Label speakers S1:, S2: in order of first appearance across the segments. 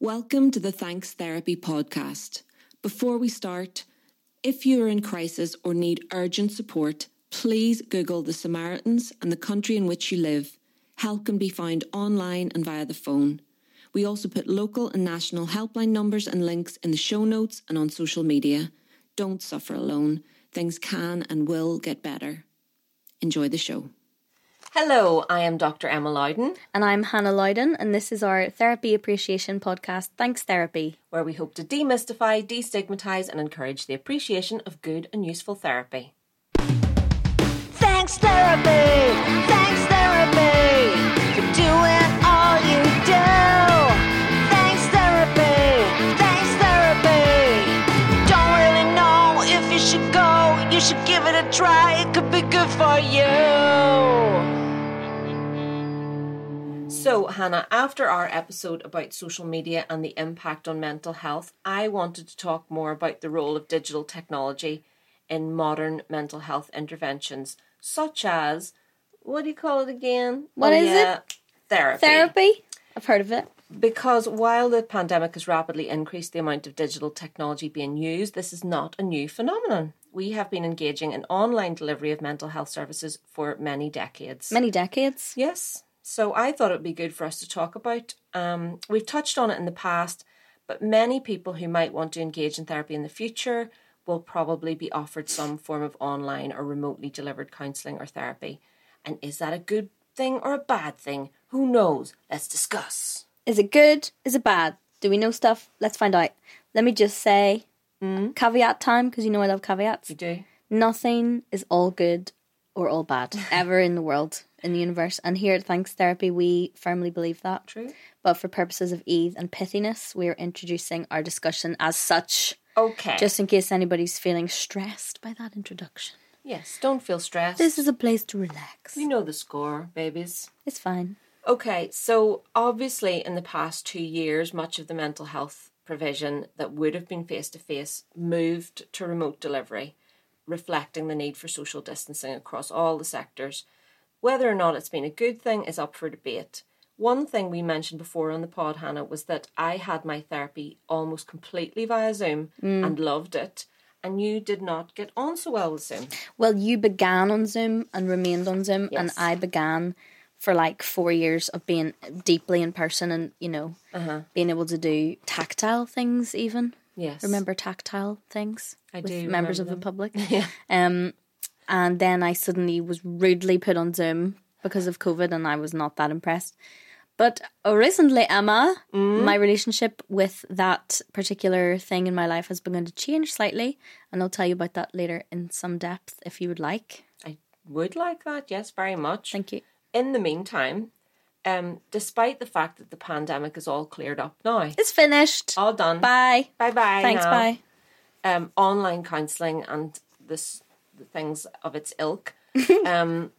S1: Welcome to the Thanks Therapy podcast. Before we start, if you are in crisis or need urgent support, please Google the Samaritans and the country in which you live. Help can be found online and via the phone. We also put local and national helpline numbers and links in the show notes and on social media. Don't suffer alone. Things can and will get better. Enjoy the show.
S2: Hello, I am Dr. Emma Loudon,
S3: And I'm Hannah Loudon, and this is our therapy appreciation podcast, Thanks Therapy.
S2: where we hope to demystify, destigmatise, and encourage the appreciation of good and useful therapy.
S4: Thanks therapy, thanks therapy for doing all you do. Thanks therapy, thanks therapy. Don't really know if you should go, you should give it a try. It could be good for you.
S2: So, Hannah, after our episode about social media and the impact on mental health, I wanted to talk more about the role of digital technology in modern mental health interventions, such as what do you call it again?
S3: What oh, is
S2: it? Therapy.
S3: Therapy? I've heard of it.
S2: Because while the pandemic has rapidly increased the amount of digital technology being used, this is not a new phenomenon. We have been engaging in online delivery of mental health services for many decades.
S3: Many decades.
S2: Yes. So I thought it would be good for us to talk about. Um, we've touched on it in the past, but many people who might want to engage in therapy in the future will probably be offered some form of online or remotely delivered counselling or therapy. And is that a good thing or a bad thing? Who knows? Let's discuss.
S3: Is it good? Is it bad? Do we know stuff? Let's find out. Let me just say caveat time, because you know I love caveats.
S2: You do?
S3: Nothing is all good or all bad ever in the world, in the universe. And here at Thanks Therapy, we firmly believe that.
S2: True.
S3: But for purposes of ease and pithiness, we are introducing our discussion as such,
S2: Okay.
S3: just in case anybody's feeling stressed by that introduction.
S2: yes, don't feel stressed.
S3: This is a place to relax.
S2: you know the score, babies.
S3: It's fine.
S2: Okay, so obviously in the past two years, much of the mental health provision that would have been face to face moved to remote delivery, reflecting the need for social distancing across all the sectors. Whether or not it's been a good thing is up for debate. One thing we mentioned before on the pod, Hannah, was that I had my therapy almost completely via Zoom and loved it, and you did not get on so well with Zoom.
S3: Well, you began on Zoom and remained on Zoom, and I began for like four years of being deeply in person and, you know,
S2: Uh-huh.
S3: being able to do tactile things even.
S2: Yes.
S3: Remember tactile things?
S2: I
S3: with
S2: do
S3: Members of the public.
S2: Yeah.
S3: Um, and then I suddenly was rudely put on Zoom because of COVID, and I was not that impressed. But recently, Emma,
S2: Mm.
S3: my relationship with that particular thing in my life has begun to change slightly, and I'll tell you about that later in some depth if you would like.
S2: I would like that, yes, very much.
S3: Thank you.
S2: in the meantime, um, despite the fact that the pandemic is all cleared up now,
S3: It's finished.
S2: all done.
S3: Bye.
S2: bye, bye.
S3: Thanks.
S2: now.
S3: Bye.
S2: Um, online counselling and this the things of its ilk um,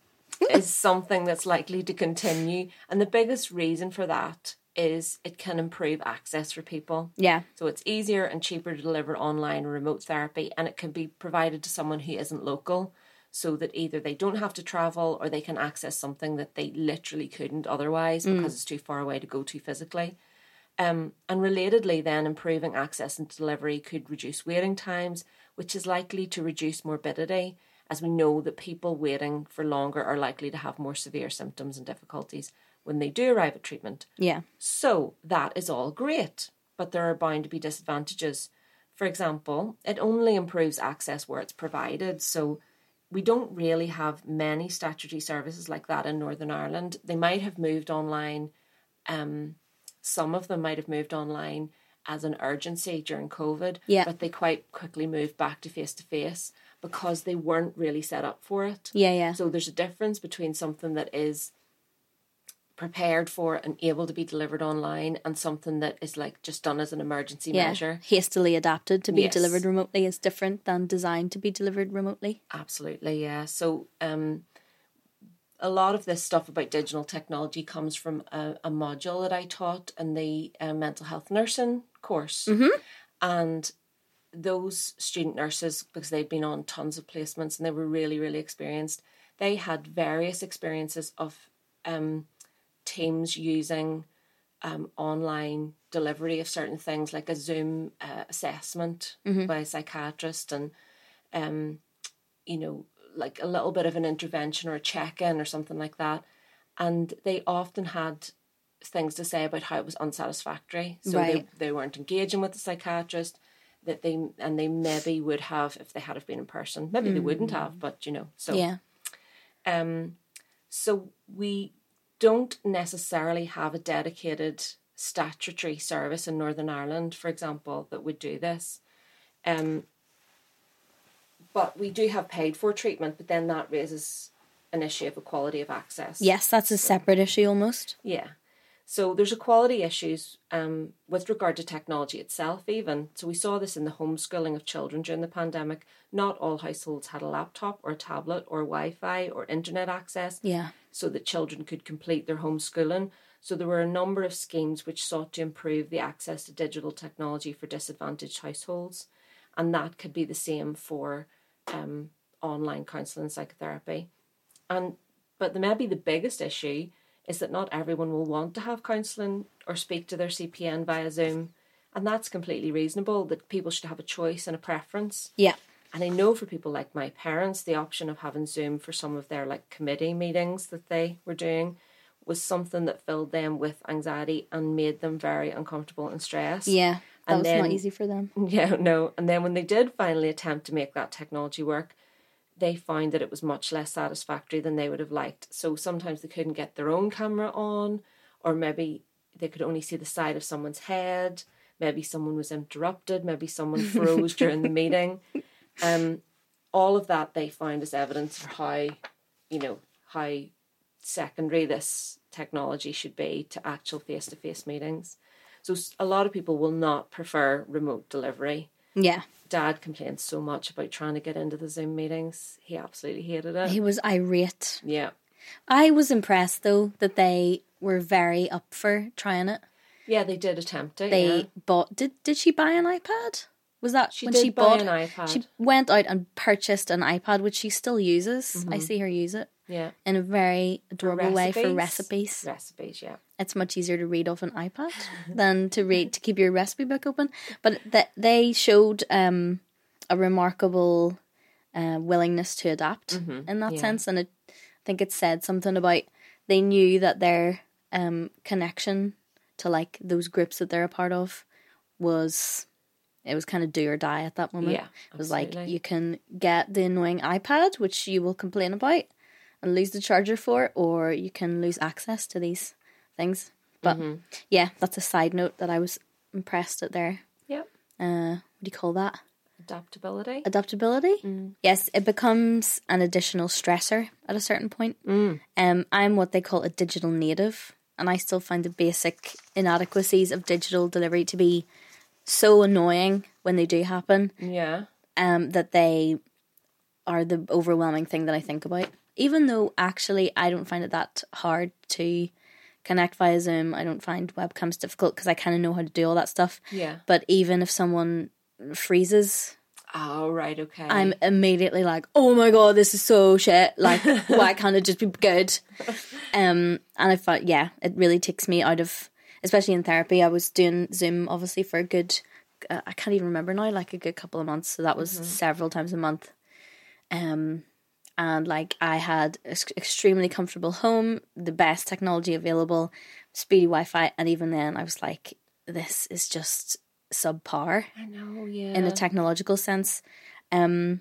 S2: is something that's likely to continue, and the biggest reason for that is it can improve access for people.
S3: Yeah.
S2: So it's easier and cheaper to deliver online or remote therapy, and it can be provided to someone who isn't local, so that either they don't have to travel or they can access something that they literally couldn't otherwise because it's too far away to go to physically. Um, and relatedly, then improving access and delivery could reduce waiting times, which is likely to reduce morbidity, as we know that people waiting for longer are likely to have more severe symptoms and difficulties when they do arrive at treatment.
S3: Yeah.
S2: So that is all great, but there are bound to be disadvantages. For example, it only improves access where it's provided. So we don't really have many statutory services like that in Northern Ireland. They might have moved online. Um, some of them might have moved online as an urgency during COVID,
S3: Yeah.
S2: but they quite quickly moved back to face to face because they weren't really set up for it.
S3: Yeah. Yeah.
S2: So there's a difference between something that is prepared for and able to be delivered online and something that is like just done as an emergency
S3: yeah.
S2: measure.
S3: Hastily adapted to be
S2: Yes.
S3: delivered remotely is different than designed to be delivered remotely.
S2: Absolutely, yeah. So um a lot of this stuff about digital technology comes from a, a module that I taught in the uh, mental health nursing course. And those student nurses, because they'd been on tons of placements and they were really, really experienced, they had various experiences of um, teams using um, online delivery of certain things, like a Zoom uh, assessment by a psychiatrist, and um, you know, like a little bit of an intervention or a check in or something like that. And they often had things to say about how it was unsatisfactory. So
S3: Right.
S2: they, they weren't engaging with the psychiatrist. That they and they maybe would have if they had have been in person. Maybe they wouldn't have, but you know. So
S3: Yeah.
S2: um, so we don't necessarily have a dedicated statutory service in Northern Ireland, for example, that would do this. Um, but we do have paid for treatment, but then that raises an issue of equality of access.
S3: Yes, that's a separate issue almost.
S2: Yeah. So there's equality issues um, with regard to technology itself, even. So we saw this in the homeschooling of children during the pandemic. Not all households had a laptop or a tablet or Wi Fi or internet access
S3: Yeah.
S2: so that children could complete their homeschooling. So there were a number of schemes which sought to improve the access to digital technology for disadvantaged households. And that could be the same for um, online counselling and psychotherapy. And but the maybe the biggest issue is that not everyone will want to have counselling or speak to their CPN via Zoom. And that's completely reasonable that people should have a choice and a preference.
S3: Yeah.
S2: And I know for people like my parents, the option of having Zoom for some of their like committee meetings that they were doing was something that filled them with anxiety and made them very uncomfortable and stressed.
S3: Yeah. That
S2: And
S3: was not easy for them.
S2: Yeah, no. And then when they did finally attempt to make that technology work, they found that it was much less satisfactory than they would have liked. So sometimes they couldn't get their own camera on, or maybe they could only see the side of someone's head. Maybe someone was interrupted. Maybe someone froze during the meeting. Um, all of that they found as evidence for how, you know, how secondary this technology should be to actual face to face meetings. So a lot of people will not prefer remote delivery.
S3: Yeah.
S2: Dad complained so much about trying to get into the Zoom meetings. He absolutely hated it.
S3: He was irate.
S2: yeah.
S3: I was impressed though that they were very up for trying it.
S2: Yeah, they did attempt it.
S3: They
S2: yeah.
S3: bought did did she buy an iPad? Was that
S2: She
S3: when
S2: did
S3: she bought
S2: an iPad.
S3: She went out and purchased an iPad which she still uses. I mm-hmm. see her use it
S2: yeah.
S3: in a very adorable way for recipes.
S2: Recipes, yeah.
S3: It's much easier to read off an iPad than to read to keep your recipe book open. But that they showed um, a remarkable uh, willingness to adapt in that
S2: yeah.
S3: sense, and it, I think it said something about they knew that their um, connection to like those groups that they're a part of was it was kind of do or die at that moment.
S2: Yeah,
S3: it was like you can get the annoying iPad, which you will complain about and lose the charger for, or you can lose access to these things. But
S2: Mm-hmm.
S3: yeah, that's a side note that I was impressed at their
S2: Yep.
S3: uh, what do you call that?
S2: Adaptability.
S3: Adaptability.
S2: Mm.
S3: Yes, it becomes an additional stressor at a certain point.
S2: Mm.
S3: Um, I'm what they call a digital native, and I still find the basic inadequacies of digital delivery to be so annoying when they do happen.
S2: Yeah.
S3: um, that they are the overwhelming thing that I think about. Even though actually I don't find it that hard to connect via Zoom, I don't find webcams difficult because I kind of know how to do all that stuff.
S2: Yeah.
S3: But even if someone freezes,
S2: Oh, right, okay.
S3: I'm immediately like, "Oh my god, this is so shit! Like, why can't it just be good?" Um, and I thought, yeah, it really takes me out of, especially in therapy. I was doing Zoom obviously for a good, uh, I can't even remember now, like a good couple of months. So that was several times a month. Um, and like I had ex- extremely comfortable home, the best technology available, speedy Wi-Fi, and even then I was like, this is just subpar
S2: I know, yeah.
S3: in a technological sense. Um,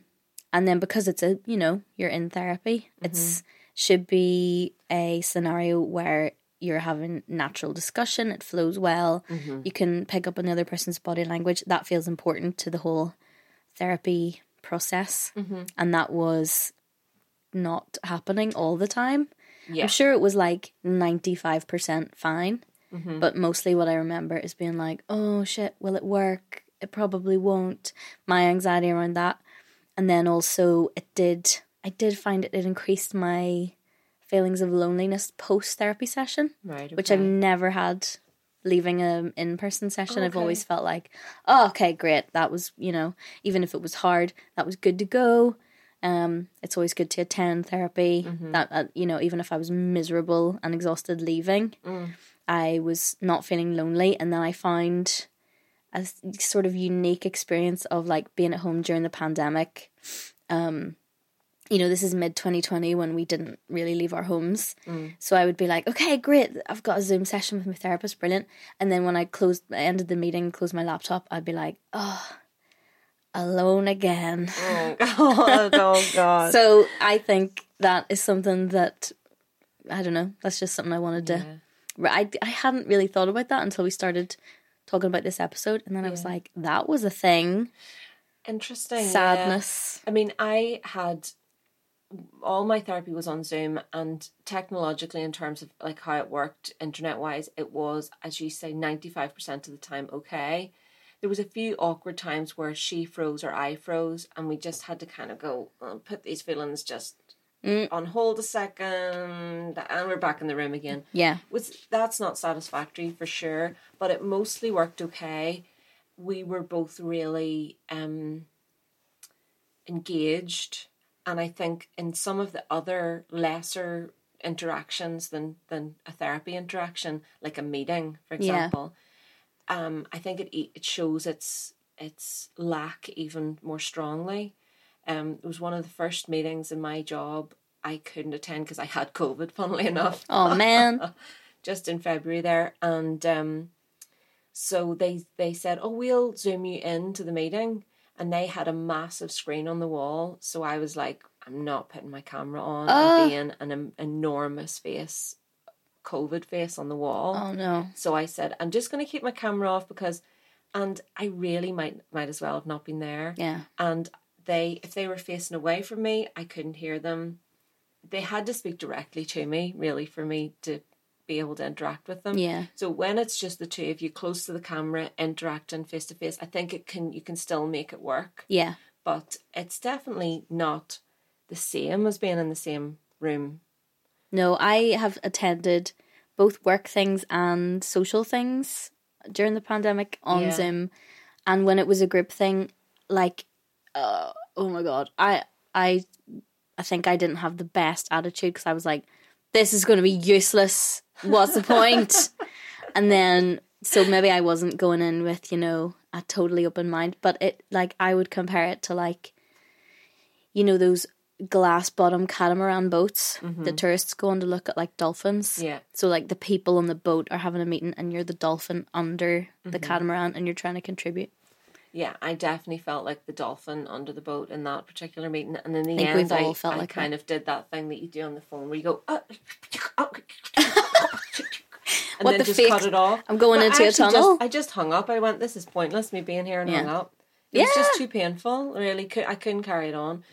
S3: and then because it's a you know you're in therapy, mm-hmm. it's should be a scenario where you're having natural discussion. It flows well. Mm-hmm. You can pick up another person's body language. That feels important to the whole therapy process, mm-hmm. and that was not happening all the time.
S2: yeah.
S3: I'm sure it was like 95% fine. Mm-hmm. But mostly what I remember is being like, oh shit, will it work? It probably won't. My anxiety around that. And then also, it did, I did find it, it increased my feelings of loneliness post therapy session,
S2: Right,
S3: which. I've never had leaving a in person session. I've always felt like, oh, okay, great. That was, you know, even if it was hard, that was good to go. Um, it's always good to attend therapy.
S2: Mm-hmm.
S3: That uh, you know, even if I was miserable and exhausted leaving,
S2: Mm.
S3: I was not feeling lonely, and then I found a sort of unique experience of like being at home during the pandemic. Um, you know, this is mid 2020 when we didn't really leave our homes. So I would be like, okay, great, I've got a Zoom session with my therapist, brilliant. And then when I closed, I ended the meeting, closed my laptop, I'd be like, oh, alone again.
S2: oh god, oh god.
S3: So I think that is something that I don't know. That's just something I wanted to. I I hadn't really thought about that until we started talking about this episode, and then I was like, that was a thing.
S2: Interesting. yeah.
S3: Sadness.
S2: I mean, I had all my therapy was on Zoom, and technologically, in terms of like how it worked, internet wise, it was, as you say, ninety five percent of the time okay. There was a few awkward times where she froze or I froze, and we just had to kind of go "Oh, put these feelings just on hold a second, and we're back in the room again
S3: Yeah.
S2: was that's not satisfactory for sure, but it mostly worked okay. We were both really um engaged and I think in some of the other lesser interactions than than a therapy interaction, like a meeting, for
S3: Yeah.
S2: Um, I think it it shows its its lack even more strongly. Um, it was one of the first meetings in my job I couldn't attend because I had COVID. Funnily enough,
S3: Oh man.
S2: just in February there, and um, so they they said, "Oh, we'll zoom you into the meeting," and they had a massive screen on the wall. So I was like, "I'm not putting my camera on. I'm being an enormous face, COVID face on the wall."
S3: oh no.
S2: So I said, "I'm just going to keep my camera off because," and I really might might as well have not been there
S3: Yeah.
S2: and they if they were facing away from me i couldn't hear them they had to speak directly to me really for me to be able to interact with them
S3: Yeah.
S2: so when it's just the two of you close to the camera interacting face to face i think it can you can still make it work
S3: Yeah.
S2: but it's definitely not the same as being in the same room
S3: No, I have attended both work things and social things during the pandemic on
S2: Yeah.
S3: Zoom, and when it was a group thing, like, uh, oh my god, I I I think I didn't have the best attitude because I was like, this is going to be useless. What's the point? and then so maybe I wasn't going in with you know a totally open mind, but it like I would compare it to like, you know those glass bottom catamaran boats the tourists go on to look at like dolphins.
S2: Yeah.
S3: So like the people on the boat are having a meeting and you're the dolphin under the catamaran and you're trying to contribute.
S2: yeah, I definitely felt like the dolphin under the boat in that particular meeting. And in the
S3: think
S2: end, I,
S3: felt
S2: I
S3: like
S2: kind of did that thing that you do on the phone where you go, "Uh, oh, and
S3: What
S2: then
S3: the
S2: just
S3: fake-
S2: cut it off.
S3: I'm going
S2: But
S3: into a tunnel.
S2: Just, I just hung up. I went, this is pointless, me being here and
S3: Yeah.
S2: hung up. It was just too painful. Really, I couldn't carry it on.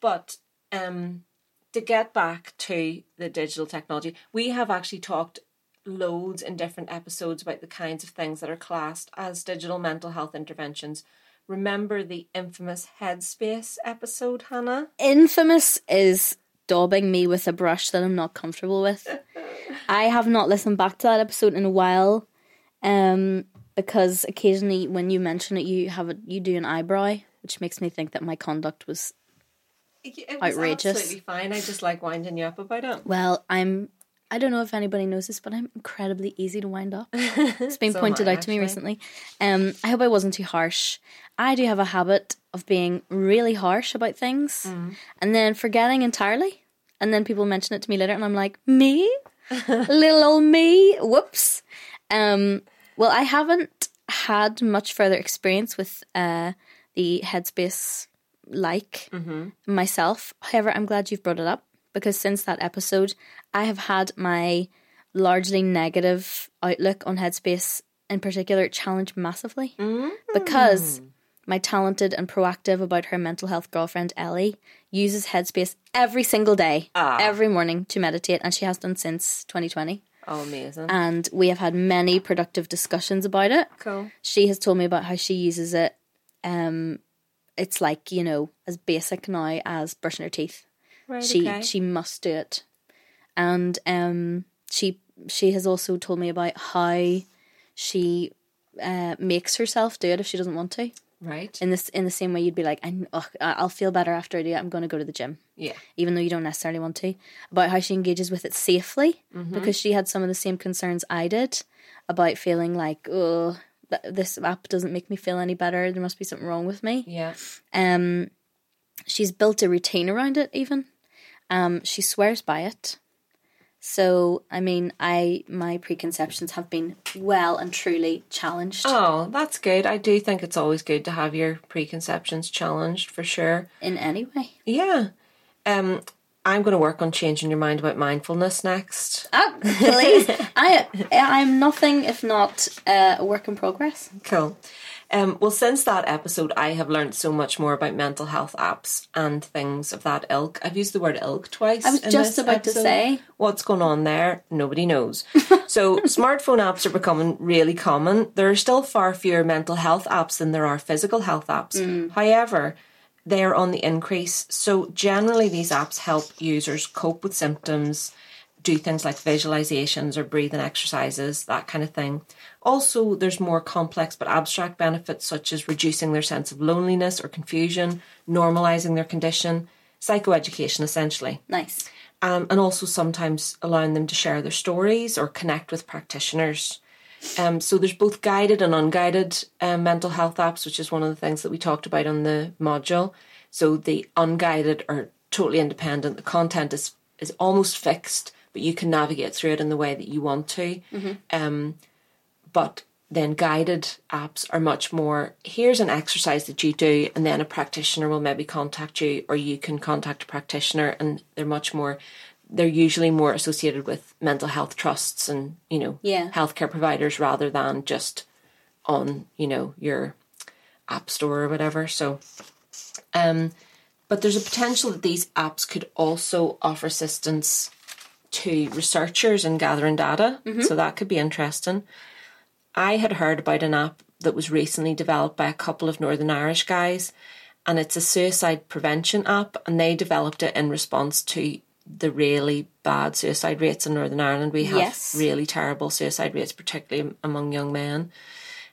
S2: But um, to get back to the digital technology, we have actually talked loads in different episodes about the kinds of things that are classed as digital mental health interventions. Remember the infamous Headspace episode, Hannah?
S3: Infamous is daubing me with a brush that I'm not comfortable with. I have not listened back to that episode in a while, um, because occasionally when you mention it, you have a you do an eyebrow, which makes me think that my conduct was
S2: It was
S3: Outrageous.
S2: absolutely fine. I just like winding you up about it.
S3: well. I'm. I don't know if anybody knows this, but I'm incredibly easy to wind up. It's been
S2: So
S3: pointed
S2: I,
S3: out to me recently. Um, I hope I wasn't too harsh. I do have a habit of being really harsh about things
S2: Mm.
S3: and then forgetting entirely. And then people mention it to me later, and I'm like, me, little old me. Whoops. Um, well, I haven't had much further experience with uh, the Headspace like
S2: Mm-hmm.
S3: myself. However, I'm glad you've brought it up because since that episode, I have had my largely negative outlook on Headspace in particular challenged massively because my talented and proactive about her mental health girlfriend Ellie uses Headspace every single day, every morning to meditate, and she has done since 2020.
S2: Oh, amazing.
S3: And we have had many productive discussions about it.
S2: cool.
S3: She has told me about how she uses it. Um, it's like you know as basic now as brushing her teeth.
S2: Right,
S3: she
S2: okay.
S3: she must do it, and um, she she has also told me about how she uh, makes herself do it if she doesn't want to.
S2: Right.
S3: In this, in the same way, you'd be like, I, ugh, I'll feel better after I do it. I'm going to go to the gym,
S2: yeah.
S3: even though you don't necessarily want to. About how she engages with it safely,
S2: Mm-hmm.
S3: because she had some of the same concerns I did about feeling like, oh, this app doesn't make me feel any better. There must be something wrong with me.
S2: Yeah.
S3: Um, she's built a routine around it. Even, um, she swears by it. So, I mean, I my preconceptions have been well and truly challenged
S2: Oh, that's good. I do think it's always good to have your preconceptions challenged for sure.
S3: in any way.
S2: Yeah. Um, I'm going to work on changing your mind about mindfulness next.
S3: Oh, please! I I'm nothing if not uh, a work in progress.
S2: Cool. Um, well, since that episode, I have learned so much more about mental health apps and things of that ilk. I've used the word ilk twice.
S3: I was just about to say.
S2: What's going on there? Nobody knows. so, smartphone apps are becoming really common. There are still far fewer mental health apps than there are physical health apps.
S3: Mm.
S2: However, they are on the increase. So, generally, these apps help users cope with symptoms, do things like visualizations or breathing exercises, that kind of thing. Also, there's more complex but abstract benefits, such as reducing their sense of loneliness or confusion, normalizing their condition, psychoeducation essentially
S3: Nice.
S2: um, and also sometimes allowing them to share their stories or connect with practitioners. Um, so there's both guided and unguided um, mental health apps, which is one of the things that we talked about on the module. So the unguided are totally independent. The content is is almost fixed, but you can navigate through it in the way that you want to. Um, but then guided apps are much more here's an exercise that you do and then a practitioner will maybe contact you or you can contact a practitioner and they're much more they're usually more associated with mental health trusts and you know
S3: Yeah.
S2: healthcare providers rather than just on you know your app store or whatever. So um but there's a potential that these apps could also offer assistance to researchers in gathering data. So that could be interesting. I had heard about an app that was recently developed by a couple of Northern Irish guys, and it's a suicide prevention app, and they developed it in response to the really bad suicide rates in Northern Ireland. We have
S3: Yes.
S2: really terrible suicide rates, particularly among young men.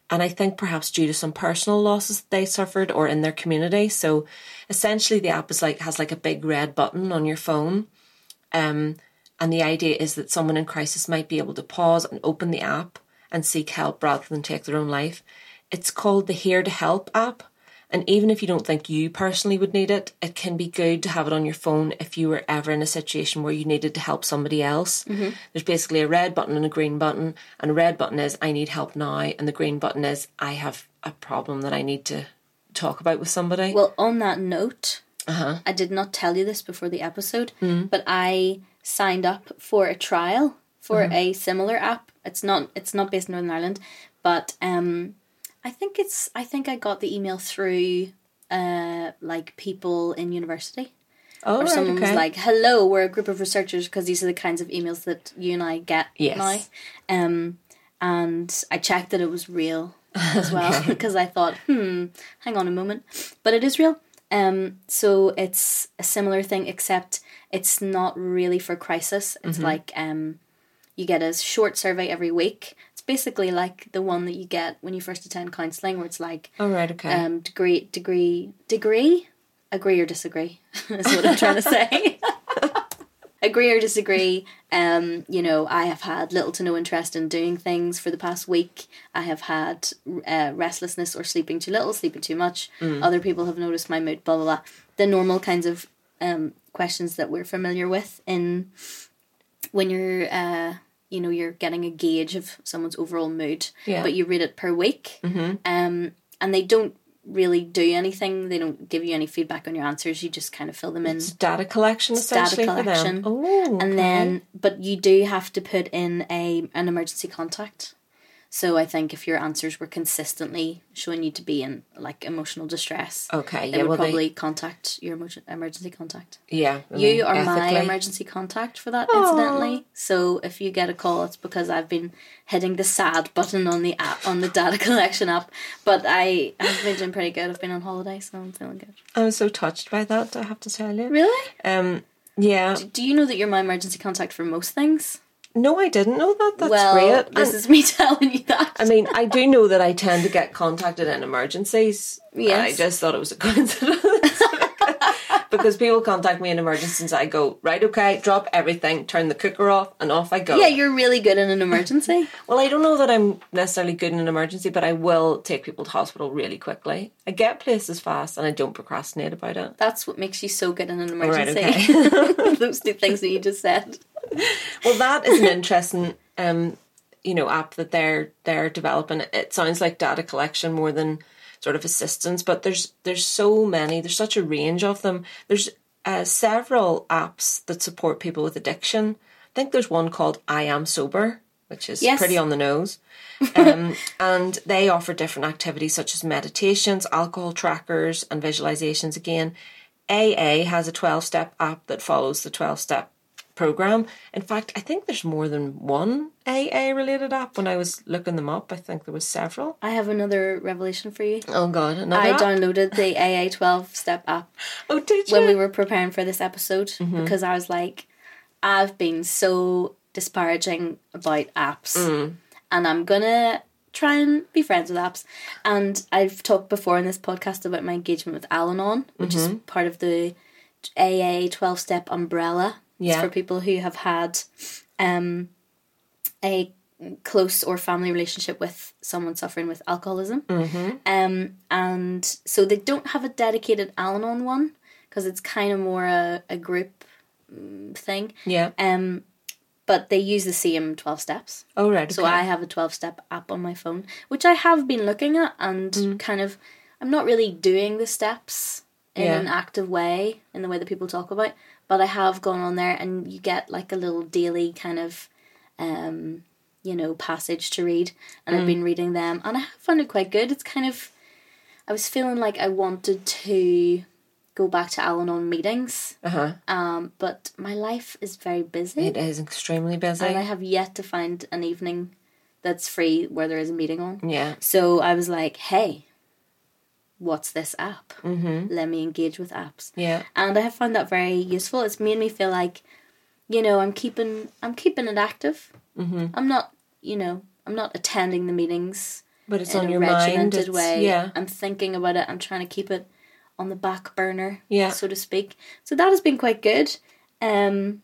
S2: And I think perhaps due to some personal losses they suffered or in their community. So essentially the app is like has like a big red button on your phone. Um, and the idea is that someone in crisis might be able to pause and open the app and seek help rather than take their own life. It's called the Here to Help app. And even if you don't think you personally would need it, it can be good to have it on your phone if you were ever in a situation where you needed to help somebody else. Mm-hmm. There's basically a red button and a green button, and a red button is I need help now, and the green button is I have a problem that I need to talk about with somebody.
S3: Well, on that note, uh-huh. I did not tell you this before the episode, mm-hmm. but I signed up for a trial for mm-hmm. a similar app. It's not it's not based in Northern Ireland, but um, I think it's I think I got the email through uh like people in university.
S2: oh,
S3: Or
S2: right,
S3: someone was like, "Hello, we're a group of researchers," because these are the kinds of emails that you and I get
S2: Yes.
S3: now. Um, and I checked that it was real as well because I thought, hmm, hang on a moment, but it is real. Um, so it's a similar thing, except it's not really for crisis. It's
S2: Mm-hmm.
S3: like um, you get a short survey every week. Basically like the one that you get when you first attend counselling, where it's like
S2: oh, right, okay.
S3: um, degree, degree, degree, agree or disagree is what I'm trying to say. agree or disagree. Um, you know, I have had little to no interest in doing things for the past week. I have had uh, restlessness or sleeping too little, sleeping too much. Other people have noticed my mood. Blah blah blah. The normal kinds of um, questions that we're familiar with in when you're. Uh, you know, you're getting a gauge of someone's overall mood,
S2: Yeah.
S3: but you read it per week um, and they don't really do anything. They don't give you any feedback on your answers. You just kind of fill them in,
S2: It's data collection
S3: It's data
S2: essentially for
S3: collection.
S2: them. Oh,
S3: and then but you do have to put in a an emergency contact. So I think if your answers were consistently showing you to be in like emotional distress,
S2: Okay,
S3: they
S2: yeah,
S3: would
S2: well, they-
S3: probably contact your emerg- emergency contact.
S2: yeah. I
S3: You
S2: mean,
S3: are my emergency contact for that, incidentally. So if you get a call, it's because I've been hitting the sad button on the app on the data collection app. But I have been doing pretty good. I've been on holiday, so I'm feeling good.
S2: I'm so touched by that. I have to tell you.
S3: Really?
S2: Um. Yeah.
S3: Do you know that you're my emergency contact for most things?
S2: No, I didn't know that. That's
S3: well,
S2: great.
S3: this
S2: And-
S3: is me telling you that.
S2: I mean, I do know that I tend to get contacted in emergencies.
S3: Yes.
S2: I just thought it was a coincidence. because people contact me in emergencies, I go, right, okay, drop everything, turn the cooker off, and off I go.
S3: yeah, you're really good in an emergency.
S2: Well, I don't know that I'm necessarily good in an emergency, but I will take people to hospital really quickly. I get places fast and I don't procrastinate about it.
S3: That's what makes you so good in an
S2: right,
S3: emergency. Those two things that you just said.
S2: Well, that is an interesting, um, you know, app that they're they're developing. It sounds like data collection more than sort of assistance, but there's there's so many. There's such a range of them. There's uh, several apps that support people with addiction. I think there's one called I Am Sober, which is
S3: Yes.
S2: pretty on the nose. um, and they offer different activities such as meditations, alcohol trackers, and visualizations. Again, AA has a 12 step app that follows the 12 step program. In fact, I think there's more than one AA related app. When I was looking them up, I think there was several.
S3: I have another revelation for you.
S2: Oh God, another
S3: I
S2: app?
S3: downloaded the AA 12 step app
S2: Oh, did you?
S3: when we were preparing for this episode
S2: Mm-hmm.
S3: because I was like, I've been so disparaging about apps
S2: Mm.
S3: and I'm gonna try and be friends with apps. And I've talked before in this podcast about my engagement with Al Anon, which is
S2: Mm-hmm.
S3: part of the AA 12 step umbrella.
S2: Yeah.
S3: It's for people who have had um, a close or family relationship with someone suffering with alcoholism.
S2: Mm-hmm.
S3: Um, and so they don't have a dedicated Al Anon one because it's kind of more a, a group mm, thing.
S2: yeah.
S3: Um, but they use the same 12 steps.
S2: Oh right.
S3: So
S2: okay.
S3: I have a 12 step app on my phone, which I have been looking at and
S2: Mm.
S3: kind of, I'm not really doing the steps in
S2: Yeah.
S3: an active way in the way that people talk about, but I have gone on there and you get like a little daily kind of, um, you know, passage to read. And
S2: Mm.
S3: I've been reading them and I have found it quite good. It's kind of, I was feeling like I wanted to go back to Al Anon meetings,
S2: Uh-huh.
S3: um, but my life is very busy
S2: It is extremely busy.
S3: and I have yet to find an evening that's free where there is a meeting on.
S2: yeah.
S3: So I was like, hey, what's this app? Mm-hmm. Let me engage with apps.
S2: Yeah.
S3: And I have found that very useful. It's made me feel like, you know, I'm keeping I'm keeping it active. Mm-hmm. I'm not, you know, I'm not attending the meetings
S2: But it's
S3: in
S2: on
S3: a
S2: your mind. It's,
S3: way.
S2: Yeah.
S3: I'm thinking about it. I'm trying to keep it on the back burner,
S2: Yeah.
S3: so to speak. So that has been quite good. Um,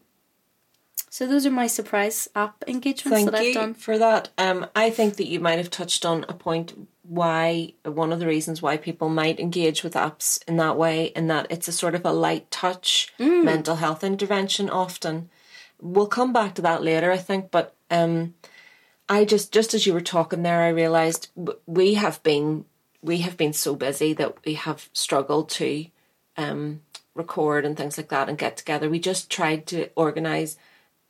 S3: so those are my surprise app engagements
S2: Thank
S3: that I've done.
S2: for that. Um, I think that you might have touched on a point why one of the reasons why people might engage with apps in that way, in that it's a sort of a light touch
S3: Mm.
S2: mental health intervention. Often, we'll come back to that later, I think. But um, I just just as you were talking there, I realised we have been we have been so busy that we have struggled to um, record and things like that and get together. We just tried to organise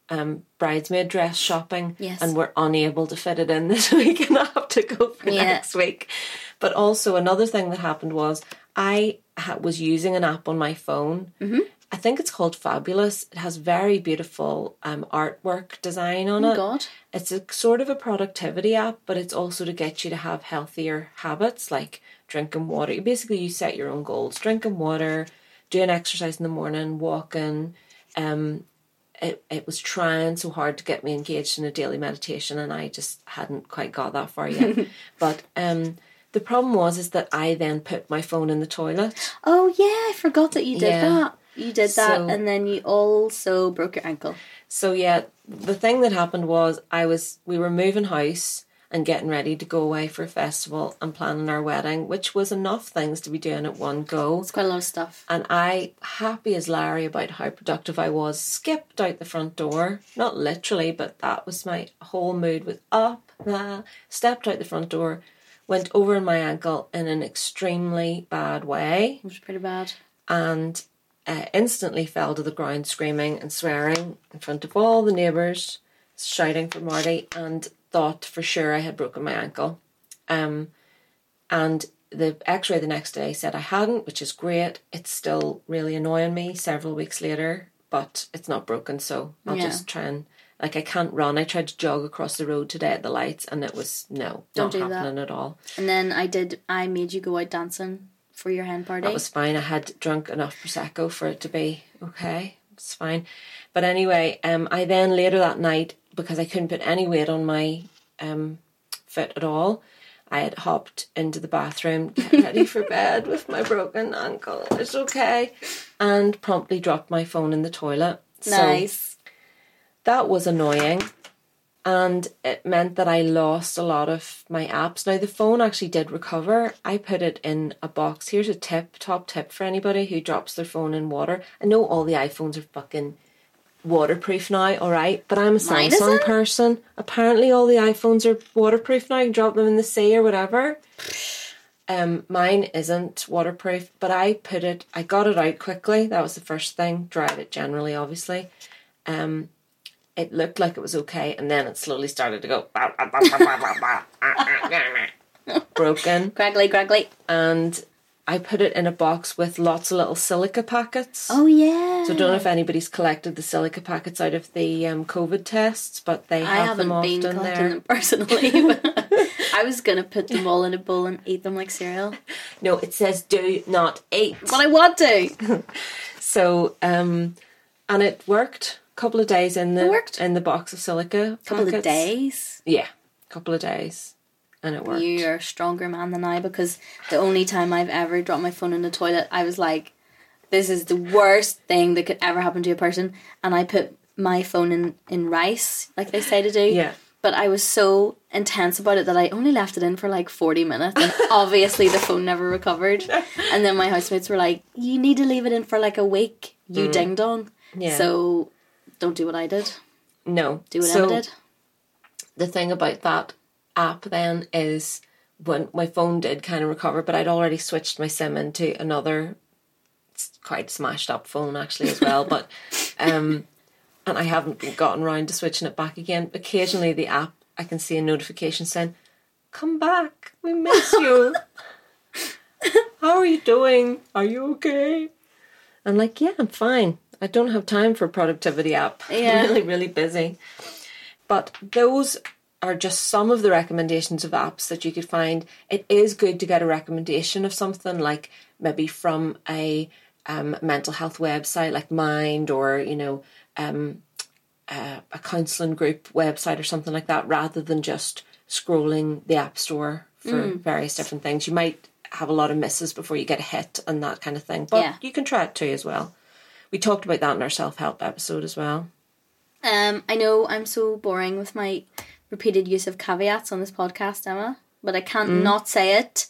S2: um, bridesmaid dress shopping
S3: Yes.
S2: and we're unable to fit it in this week and I have to go for
S3: Yeah.
S2: next week. But also another thing that happened was I ha- was using an app on my phone. Mm-hmm. I think it's called Fabulous. It has very beautiful um, artwork design on
S3: Oh
S2: it.
S3: God.
S2: It's a sort of a productivity app, but it's also to get you to have healthier habits like drinking water. Basically, you set your own goals: drinking water, doing exercise in the morning, walking. Um, it it was trying so hard to get me engaged in a daily meditation, and I just hadn't quite got that far yet. but um, the problem was is that I then put my phone in the toilet.
S3: Oh yeah, I forgot that you did
S2: Yeah.
S3: that. You did that,
S2: So-
S3: and then you also broke your ankle.
S2: So yeah, the thing that happened was I was we were moving house and getting ready to go away for a festival and planning our wedding, which was enough things to be doing at one go.
S3: It's quite a lot of stuff.
S2: And I, happy as Larry about how productive I was, skipped out the front door. Not literally, but that was my whole mood was up. ah, stepped out the front door, went over my ankle in an extremely bad way
S3: It was pretty bad.
S2: and uh, instantly fell to the ground screaming and swearing in front of all the neighbours, shouting for Marty, and thought for sure I had broken my ankle. Um, and the x ray the next day said I hadn't, which is great. It's still really annoying me several weeks later, but it's not broken, so I'll
S3: Yeah.
S2: just try and. Like I can't run. I tried to jog across the road today at the lights, and it was no,
S3: Don't do
S2: not
S3: that.
S2: happening at all.
S3: And then I did. I made you go out dancing for your hen party.
S2: That was fine. I had drunk enough prosecco for it to be okay. It's fine. But anyway, um, I then later that night because I couldn't put any weight on my um, foot at all. I had hopped into the bathroom, get ready for bed with my broken ankle. It's okay, and promptly dropped my phone in the toilet. So
S3: Nice.
S2: that was annoying and it meant that I lost a lot of my apps. Now the phone actually did recover. I put it in a box. Here's a tip, top tip for anybody who drops their phone in water. I know all the iPhones are fucking waterproof now, alright, but I'm a
S3: Mine
S2: Samsung
S3: isn't.
S2: person. Apparently all the iPhones are waterproof now. You can drop them in the sea or whatever. Um, mine isn't waterproof, but I put it. I got it out quickly. That was the first thing. Dried it generally, obviously. Um, it looked like it was okay, and then it slowly started to go broken.
S3: Graggly, graggly.
S2: And I put it in a box with lots of little silica packets.
S3: Oh yeah.
S2: So I don't know if anybody's collected the silica packets out of the um, COVID tests, but they
S3: I
S2: have them
S3: haven't been collecting
S2: there.
S3: them personally. But I was gonna put them all in a bowl and eat them like cereal,
S2: No, it says do not eat.
S3: but I want to.
S2: So, um, and it worked. A couple of days in the in the box of silica.
S3: couple of days.
S2: Yeah, a couple of days, and it worked.
S3: You're a stronger man than I because the only time I've ever dropped my phone in the toilet, I was like, "This is the worst thing that could ever happen to a person," and I put my phone in in rice, like they say to do.
S2: Yeah.
S3: But I was so intense about it that I only left it in for like 40 minutes and obviously the phone never recovered. And then my housemates were like, You need to leave it in for like a week, you ding dong.
S2: Mm. Yeah.
S3: So don't do what I did.
S2: No,
S3: Do what
S2: so
S3: Emma did.
S2: the thing about that app then is when my phone did kind of recover, but I'd already switched my SIM into another quite smashed up phone actually as well. but um, and I haven't gotten round to switching it back again. Occasionally, the app I can see a notification saying, "Come back, we miss you. How are you doing? Are you okay?" I'm like, "Yeah, I'm fine. I don't have time for a productivity app.
S3: Yeah.
S2: I'm really, really busy." But those are just some of the recommendations of apps that you could find. It is good to get a recommendation of something like maybe from a um, mental health website like Mind or, you know, um, uh, a counselling group website or something like that rather than just scrolling the App Store for various different things. You might have a lot of misses before you get a hit and that kind of thing. But
S3: Yeah.
S2: you can try it too as well. We talked about that in our self help episode as well.
S3: Um, I know I'm so boring with my repeated use of caveats on this podcast, Emma, but I can't mm. not say it.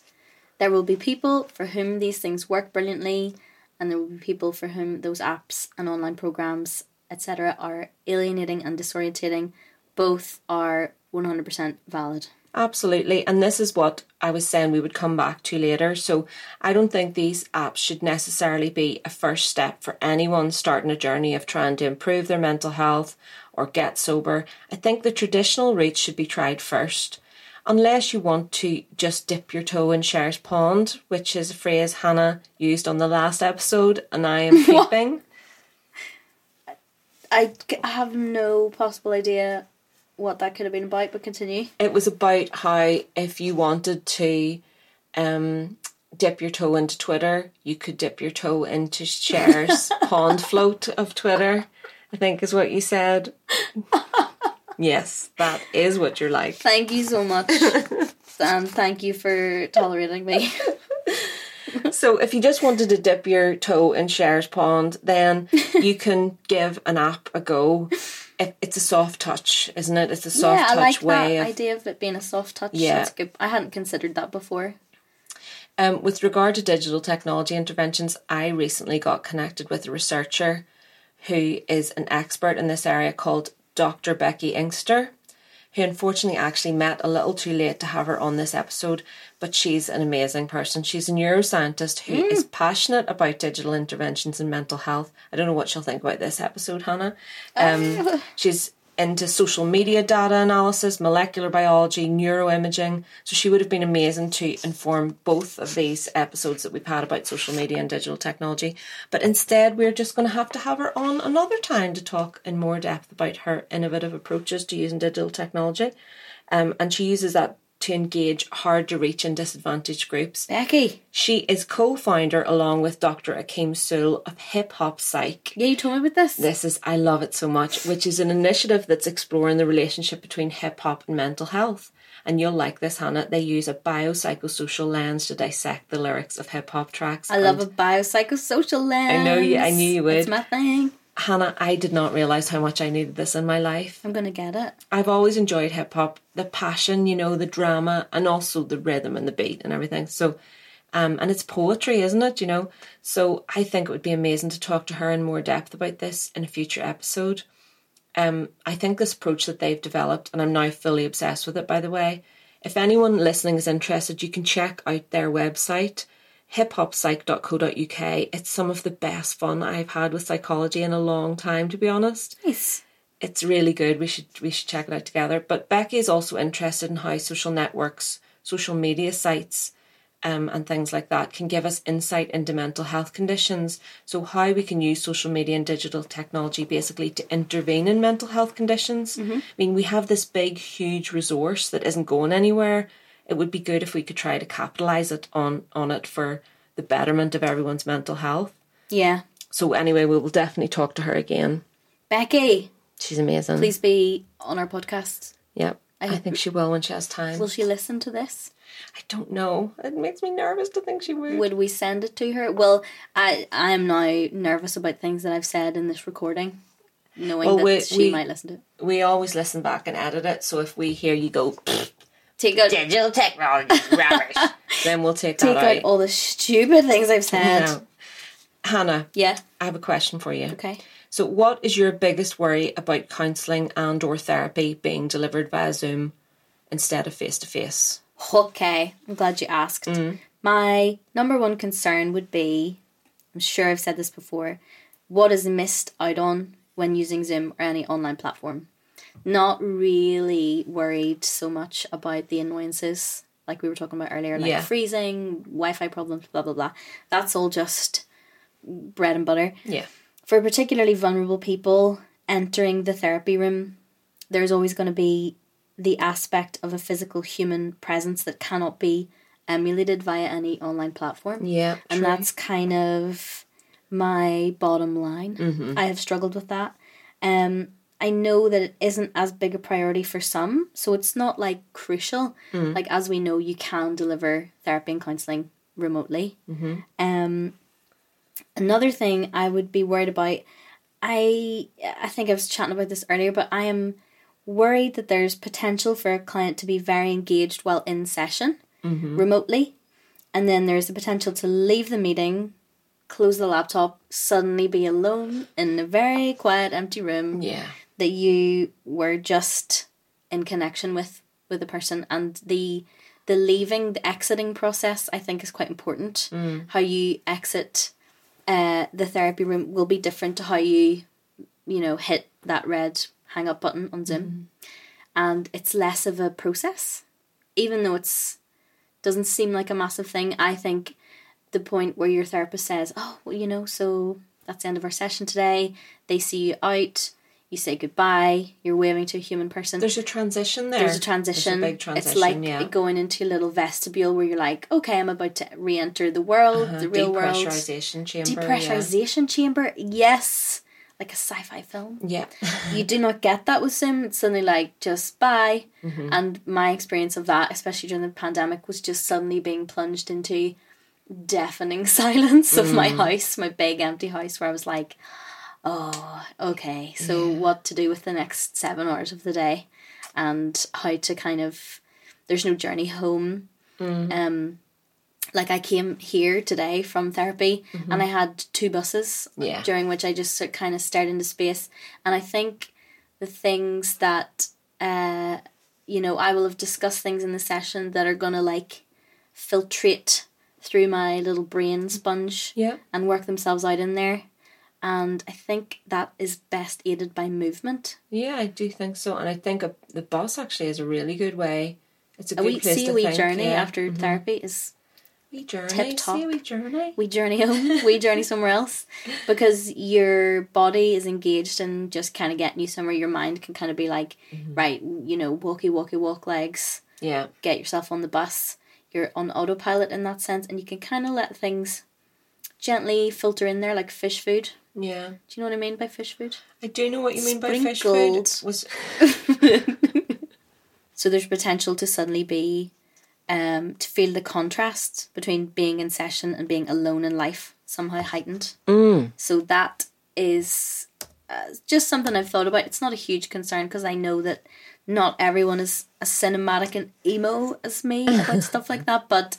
S3: There will be people for whom these things work brilliantly, and there will be people for whom those apps and online programs, etc., are alienating and disorientating. Both are 100% valid.
S2: Absolutely. And this is what I was saying we would come back to later. So I don't think these apps should necessarily be a first step for anyone starting a journey of trying to improve their mental health or get sober. I think the traditional route should be tried first. Unless you want to just dip your toe in Cher's pond, which is a phrase Hannah used on the last episode, and I am peeping.
S3: I have no possible idea what that could have been about, but continue.
S2: it was about how if you wanted to um, dip your toe into Twitter, you could dip your toe into Cher's pond float of Twitter. I think is what you said. yes, that is what you're like.
S3: Thank you so much. and thank you for tolerating me.
S2: So if you just wanted to dip your toe in Cher's pond, then you can give an app a go. It, it's a soft touch, isn't it? It's a soft
S3: yeah, I
S2: touch
S3: like
S2: way
S3: that
S2: of
S3: idea of it being a soft touch.
S2: Yeah.
S3: Good. I hadn't considered that before.
S2: Um, with regard to digital technology interventions, I recently got connected with a researcher who is an expert in this area called Dr. Becky Inkster, who unfortunately actually met a little too late to have her on this episode, but she's an amazing person. She's a neuroscientist who is passionate about digital interventions in mental health. I don't know what she'll think about this episode, Hannah. Um, she's into social media data analysis, molecular biology, neuroimaging. So she would have been amazing to inform both of these episodes that we've had about social media and digital technology. But instead, we're just going to have to have her on another time to talk in more depth about her innovative approaches to using digital technology. Um, and she uses that to engage hard to reach and disadvantaged groups.
S3: Becky.
S2: She is co founder, along with Dr. Akeem Sule, of Hip Hop Psych.
S3: Yeah, you told me about this.
S2: This is, I love it so much, which is an initiative that's exploring the relationship between hip hop and mental health. And you'll like this, Hannah. They use a biopsychosocial lens to dissect the lyrics of hip hop tracks.
S3: I love a biopsychosocial lens.
S2: I know you- I knew you would.
S3: It's my thing.
S2: Hannah, I did not realize how much I needed this in my life.
S3: I'm gonna get it.
S2: I've always enjoyed hip hop, the passion, you know, the drama, and also the rhythm and the beat and everything. So, um, and it's poetry, isn't it? You know, so I think it would be amazing to talk to her in more depth about this in a future episode. Um, I think this approach that they've developed, and I'm now fully obsessed with it. By the way, if anyone listening is interested, you can check out their website hiphoppsych.co.uk. It's some of the best fun I've had with psychology in a long time, to be honest
S3: Nice.
S2: it's really good. We should we should check it out together. But Becky is also interested in how social networks, social media sites, um, and things like that can give us insight into mental health conditions. So how we can use social media and digital technology basically to intervene in mental health conditions. I mean, we have this big, huge resource that isn't going anywhere. It would be good if we could try to capitalize it on on it for the betterment of everyone's mental health.
S3: Yeah.
S2: So anyway, we will definitely talk to her again.
S3: Becky,
S2: She's amazing.
S3: please be on our podcast.
S2: Yep. I, think she will when she has time.
S3: Will she listen to this?
S2: I don't know. It makes me nervous to think she would.
S3: Would we send it to her? Well, I I am now nervous about things that I've said in this recording, knowing
S2: Well,
S3: that
S2: we-
S3: she
S2: we-
S3: might listen to it.
S2: We always listen back and edit it, so if we hear you go,
S3: Take out
S2: digital technology rubbish, then we'll take
S3: take
S2: that
S3: out
S2: out.
S3: all the stupid things I've said.
S2: No. Hannah,
S3: Yeah.
S2: I have a question for you.
S3: Okay.
S2: So, what is your biggest worry about counselling and or therapy being delivered via Zoom instead of face to face?
S3: Okay, I'm glad you asked. Mm. My number one concern would be I'm sure I've said this before what is missed out on when using Zoom or any online platform. Not really worried so much about the annoyances like we were talking about earlier, like
S2: Yeah.
S3: freezing, Wi Fi problems, blah, blah, blah. That's all just bread and butter.
S2: Yeah.
S3: For particularly vulnerable people entering the therapy room, there's always going to be the aspect of a physical human presence that cannot be emulated via any online platform.
S2: Yeah.
S3: and
S2: true.
S3: that's kind of my bottom line.
S2: Mm-hmm.
S3: I have struggled with that. Um, I know that it isn't as big a priority for some, so it's not like crucial.
S2: Mm.
S3: Like as we know, you can deliver therapy and counselling remotely.
S2: Mm-hmm.
S3: Um, another thing I would be worried about, I I think I was chatting about this earlier, but I am worried that there's potential for a client to be very engaged while in session remotely, and then there's the potential to leave the meeting, close the laptop, suddenly be alone in a very quiet, empty room
S2: Yeah.
S3: That you were just in connection with with the person and the the leaving the exiting process i think is quite important. How you exit uh, the therapy room will be different to how you you know hit that red hang up button on zoom. And it's less of a process. Even though it's doesn't seem like a massive thing i think the point where your therapist says oh well you know so that's the end of our session today. They see you out you say goodbye you're waving to a human person
S2: There's a transition there.
S3: there's a transition.
S2: There's a transition.
S3: It's like
S2: yeah.
S3: going into a little vestibule where you're like, okay, I'm about to re-enter the world, the real world.
S2: Depressurization chamber.
S3: Depressurization chamber. Yes, like a sci-fi film.
S2: Yeah.
S3: You do not get that with Sim. It's suddenly like just bye.
S2: Mm-hmm.
S3: And my experience of that, especially during the pandemic, was just suddenly being plunged into deafening silence of
S2: Mm.
S3: my house, my big empty house, where I was like, oh, okay, so what to do with the next seven hours of the day, and how to kind of there's no journey home. Um, like I came here today from therapy, and I had two buses
S2: Yeah.
S3: during which I just sort of kind of stared into space, and I think the things that uh, you know I will have discussed things in the session that are gonna like filtrate through my little brain sponge
S2: Yeah.
S3: and work themselves out in there. And I think that is best aided by movement.
S2: Yeah, I do think so, and I think a, the bus actually is a really good way. It's a
S3: A
S2: good
S3: wee
S2: place
S3: see
S2: to
S3: a wee
S2: think,
S3: journey
S2: yeah.
S3: after therapy is
S2: wee journey.
S3: tip top.
S2: See a wee journey.
S3: we journey home, we journey somewhere else, because your body is engaged in just kind of getting you somewhere. Your mind can kind of be like,
S2: Mm-hmm.
S3: right, you know, walkie walkie walk legs,
S2: Yeah.
S3: get yourself on the bus. You're on autopilot in that sense, and you can kind of let things gently filter in there, like fish food.
S2: Yeah.
S3: Do you know what I mean by fish food?
S2: I do know what you mean by fish food.
S3: Sprinkled.
S2: Was
S3: So there's potential to suddenly be, um, to feel the contrast between being in session and being alone in life somehow heightened. Mm. So that is uh, just something I've thought about. It's not a huge concern because I know that not everyone is as cinematic and emo as me about stuff like that. But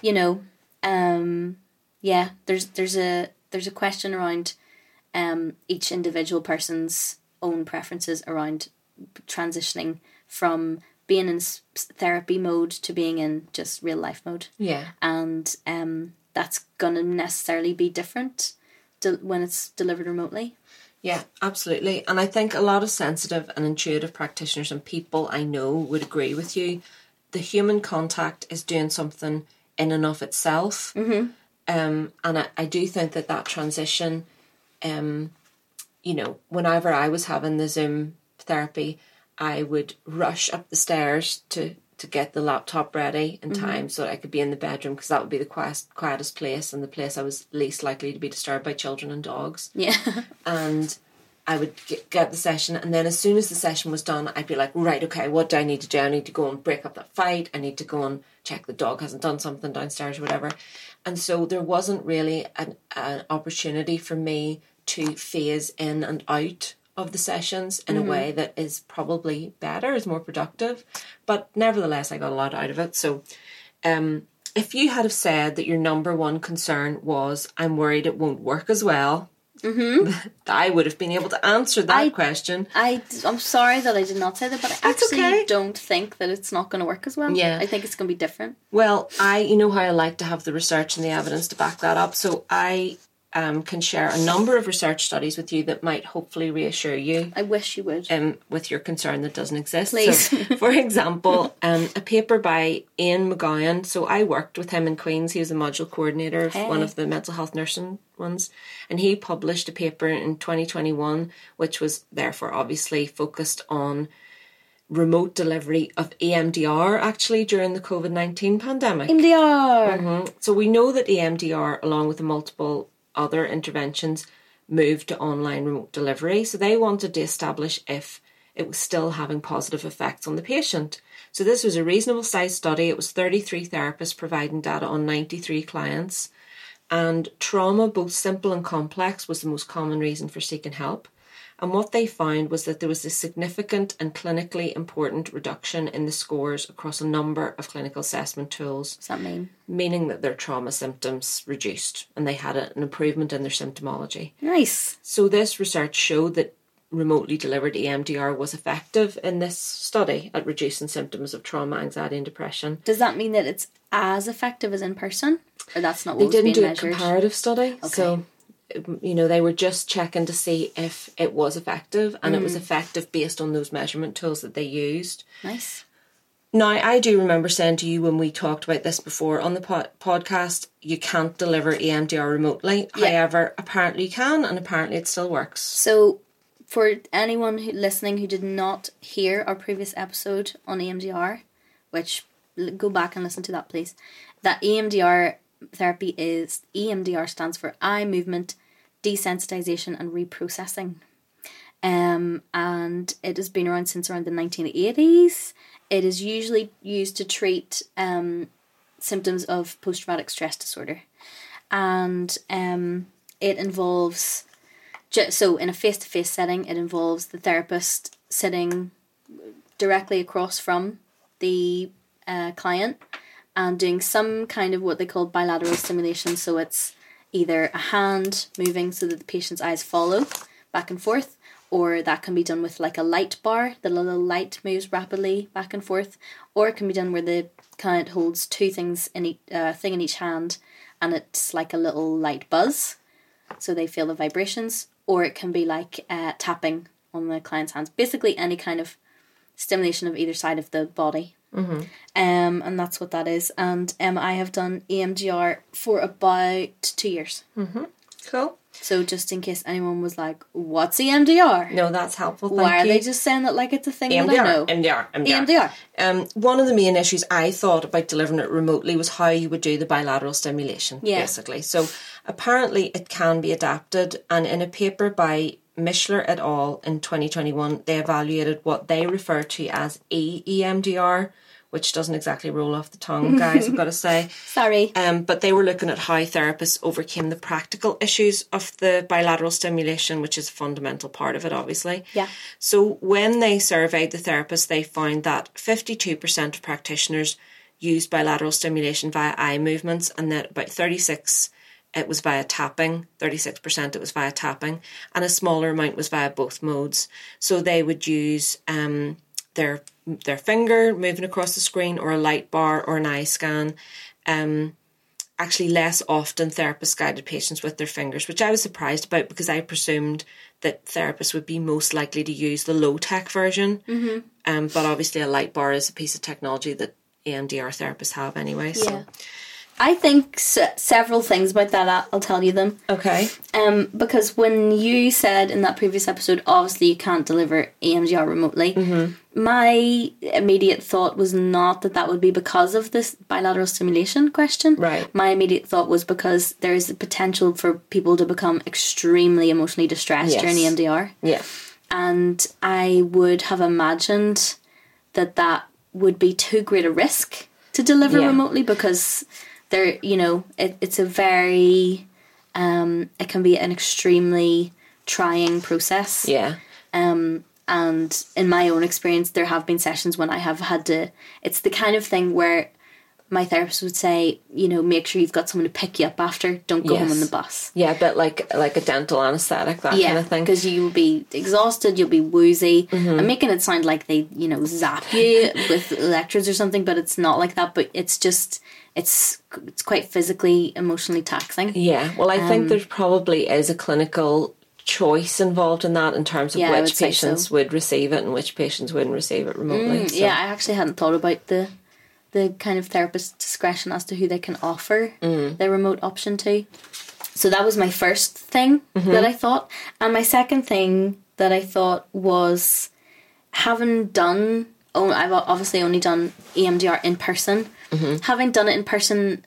S3: you know, um, yeah, there's there's a there's a question around um, each individual person's own preferences around transitioning from being in therapy mode to being in just real life mode
S2: yeah.
S3: and um, that's gonna necessarily be different de- when it's delivered remotely
S2: Yeah, absolutely. And I think a lot of sensitive and intuitive practitioners and people I know would agree with you. The human contact is doing something in and of itself. Mm-hmm. Um, and I, I do think that that transition, um, you know, whenever I was having the Zoom therapy, I would rush up the stairs to to get the laptop ready in time so that I could be in the bedroom because that would be the quietest, quietest place and the place I was least likely to be disturbed by children and dogs.
S3: Yeah.
S2: And I would get, get the session, and then as soon as the session was done, I'd be like, right, okay, what do I need to do? I need to go and break up that fight. I need to go and check the dog hasn't done something downstairs or whatever. And so there wasn't really an, an opportunity for me to phase in and out of the sessions in a way that is probably better, is more productive. But nevertheless, I got a lot out of it. So, um, if you had have said that your number one concern was, I'm worried it won't work as well, Mm-hmm. I would have been able to answer that
S3: I-
S2: question.
S3: I, I'm sorry that I did not say that, but I
S2: That's
S3: actually
S2: okay.
S3: don't think that it's not going to work as well.
S2: Yeah.
S3: I think it's going to be different.
S2: Well, I, you know how I like to have the research and the evidence to back that up. So I um, can share a number of research studies with you that might hopefully reassure you.
S3: I wish you would.
S2: Um, with your concern that doesn't exist.
S3: Please.
S2: So, for example, um, a paper by Ian McGowan. So I worked with him in Queens. He was the module coordinator of one of the mental health nursing ones, and he published a paper in 2021, which was therefore obviously focused on remote delivery of EMDR actually during the COVID 19 pandemic.
S3: MDR.
S2: So we know that EMDR, along with the multiple other interventions, moved to online remote delivery. So they wanted to establish if it was still having positive effects on the patient. So this was a reasonable sized study. It was 33 therapists providing data on 93 clients. And trauma, both simple and complex, was the most common reason for seeking help. And what they found was that there was a significant and clinically important reduction in the scores across a number of clinical assessment tools
S3: What's that mean?
S2: meaning that their trauma symptoms reduced and they had an improvement in their symptomology.
S3: Nice.
S2: So, this research showed that remotely delivered EMDR was effective in this study at reducing symptoms of trauma, anxiety, and depression.
S3: Does that mean that it's as effective as in person? Or that's not what
S2: They didn't do a comparative study, so Um, you know they were just checking to see if it was effective, and it was mm. effective based on those measurement tools that they used.
S3: Nice.
S2: Now, I do remember saying to you when we talked about this before on the po- podcast, you can't deliver EMDR remotely.
S3: Yeah.
S2: However, apparently you can, and apparently it still works.
S3: So, for anyone who, listening who did not hear our previous episode on EMDR, which go back and listen to that, please. That EMDR therapy is EMDR stands for eye movement desensitization and reprocessing. Um, and it has been around since around the 1980s. It is usually used to treat um, symptoms of post traumatic stress disorder. And um, it involves so in a face-to-face setting it involves the therapist sitting directly across from the uh, client and doing some kind of what they call bilateral stimulation so it's either a hand moving so that the patient's eyes follow back and forth or that can be done with like a light bar the little light moves rapidly back and forth or it can be done where the client holds two things in each uh, thing in each hand and it's like a little light buzz so they feel the vibrations, or it can be like uh, tapping on the client's hands. Basically, any kind of stimulation of either side of the body. Mm-hmm. Um, and that's what that is. And um, I have done EMDR for about two years. Mhm.
S2: Cool.
S3: So just in case anyone was like, "What's EMDR?
S2: No, that's helpful. Thank
S3: Why are
S2: you.
S3: they just saying that like it's a thing that I
S2: EMDR,
S3: know?"
S2: MDR, MDR.
S3: EMDR.
S2: Um, one of the main issues I thought about delivering it remotely was how you would do the bilateral stimulation,
S3: Yeah.
S2: basically. So apparently it can be adapted, and in a paper by Mishler et al. in 2021, they evaluated what they refer to as EEMDR, which doesn't exactly roll off the tongue, guys, I've got to say.
S3: Sorry.
S2: Um, but they were looking at how therapists overcame the practical issues of the bilateral stimulation, which is a fundamental part of it, obviously.
S3: Yeah.
S2: So when they surveyed the therapists, they found that 52% of practitioners used bilateral stimulation via eye movements, and that about 36 it was via tapping, 36% it was via tapping, and a smaller amount was via both modes. So they would use um, their their finger moving across the screen or a light bar or an eye scan. Um, actually, less often therapists guided patients with their fingers, which I was surprised about because I presumed that therapists would be most likely to use the low tech version. Mm-hmm. Um, but obviously, a light bar is a piece of technology that EMDR therapists have anyway. So.
S3: Yeah. I think s- several things about that. I'll tell you them.
S2: Okay.
S3: Um, because when you said in that previous episode, obviously you can't deliver EMDR remotely. My immediate thought was not that that would be because of this bilateral stimulation question.
S2: Right.
S3: My immediate thought was because there is the potential for people to become extremely emotionally distressed
S2: Yes.
S3: during EMDR
S2: Yeah.
S3: and I would have imagined that that would be too great a risk to deliver
S2: Yeah.
S3: remotely because there, you know, it, it's a very, um, it can be an extremely trying process.
S2: Yeah.
S3: um, And in my own experience, there have been sessions when I have had to. It's the kind of thing where my therapist would say, you know, make sure you've got someone to pick you up after. Don't go home
S2: Yes.
S3: on the bus.
S2: Yeah, but like like a dental anesthetic, that
S3: Yeah,
S2: kind of thing.
S3: because you'll be exhausted, you'll be woozy.
S2: Mm-hmm.
S3: I'm making it sound like they, you know, zap you with electrodes or something, but it's not like that. But it's just, it's it's quite physically, emotionally taxing.
S2: Yeah, well, I
S3: Um,
S2: think there probably is a clinical choice involved in that in terms of
S3: Yeah, I would
S2: which patients
S3: so.
S2: would receive it and which patients wouldn't receive it remotely. so-
S3: Mm, Yeah, I actually hadn't thought about the the kind of therapist discretion as to who they can offer
S2: Mm.
S3: the remote option to. So that was my first thing
S2: Mm-hmm.
S3: that I thought, and my second thing that I thought was having done. Oh, I've obviously only done EMDR in person.
S2: Mm-hmm.
S3: Having done it in person,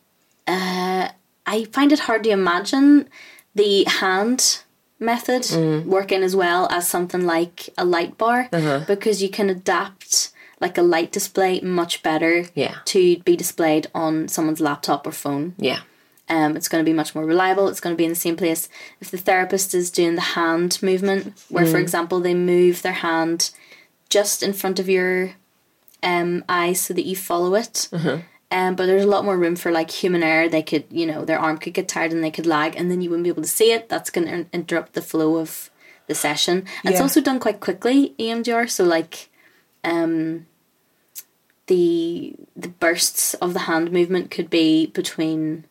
S3: uh, I find it hard to imagine the hand method
S2: Mm.
S3: working as well as something like a light bar
S2: Uh-huh.
S3: because you can adapt like a light display much better
S2: Yeah.
S3: to be displayed on someone's laptop or phone.
S2: Yeah.
S3: Um, it's going to be much more reliable. It's going to be in the same place. If the therapist is doing the hand movement, where,
S2: Mm.
S3: for example, they move their hand just in front of your um, eyes so that you follow it.
S2: Mm-hmm.
S3: Um, but there's a lot more room for like human error. They could, you know, their arm could get tired and they could lag, and then you wouldn't be able to see it. That's going to interrupt the flow of the session. And It's also done quite quickly, EMDR. So like, um, the the bursts of the hand movement could be between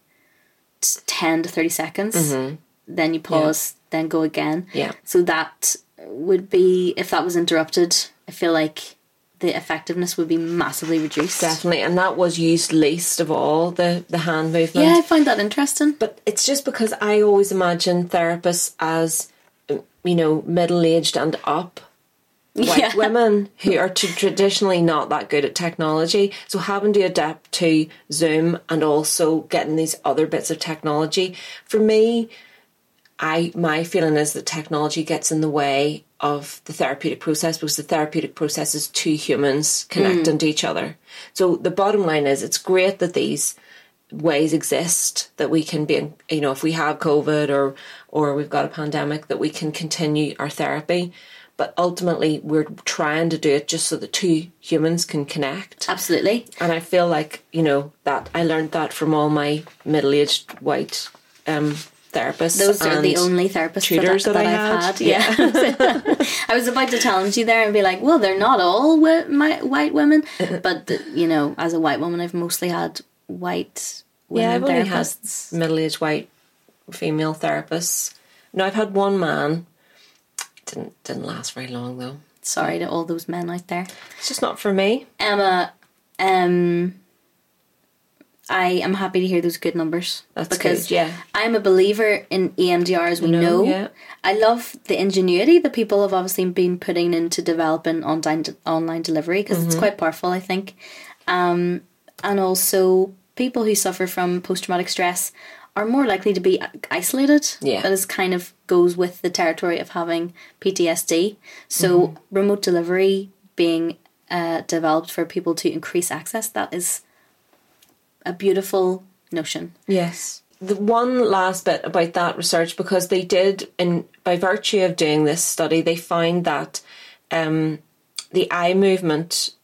S3: 10 to 30 seconds then you pause then go again
S2: Mm-hmm. Yeah.
S3: so that would be if that was interrupted i feel like the effectiveness would be massively reduced
S2: Definitely. And that was used least of all, the, the hand movement.
S3: yeah i find that interesting
S2: But it's just because I always imagine therapists as, you know, middle aged and up white
S3: Yeah.
S2: women who are t- traditionally not that good at technology. So having to adapt to Zoom and also getting these other bits of technology for me, I my feeling is that technology gets in the way of the therapeutic process because the therapeutic process is two humans connecting to each other. So the bottom line is it's great that these ways exist that we can be you know if we have covid or or we've got a pandemic that we can continue our therapy. But ultimately we're trying to do it just so the two humans can connect.
S3: Absolutely.
S2: And I feel like you know that I learned that from all my middle-aged white um, therapists.
S3: those are the only therapists
S2: tutors
S3: that,
S2: that
S3: I,
S2: I
S3: have
S2: had.
S3: had. Yeah, I was about to challenge you there and be like, "Well, they're not all wi- my white women," but you know, as a white woman, I've mostly had white women
S2: yeah, I've only had middle-aged white female therapists. No, I've had one man. Didn't didn't last very long though.
S3: Sorry to all those men out there.
S2: It's just not for me.
S3: Emma, um, I am happy to hear those good numbers.
S2: That's
S3: because
S2: good, yeah.
S3: I'm a believer in EMDR as we
S2: know,
S3: know.
S2: yeah.
S3: I love the ingenuity that people have obviously been putting into developing online online delivery because
S2: Mm-hmm.
S3: it's quite powerful, I think. Um, and also, people who suffer from post traumatic stress are more likely to be isolated.
S2: Yeah.
S3: That is kind of goes with the territory of having PTSD. So,
S2: Mm-hmm.
S3: remote delivery being uh, developed for people to increase access, that is a beautiful notion.
S2: Yes. The one last bit about that research, because they did, in by virtue of doing this study, they found that um, the eye movement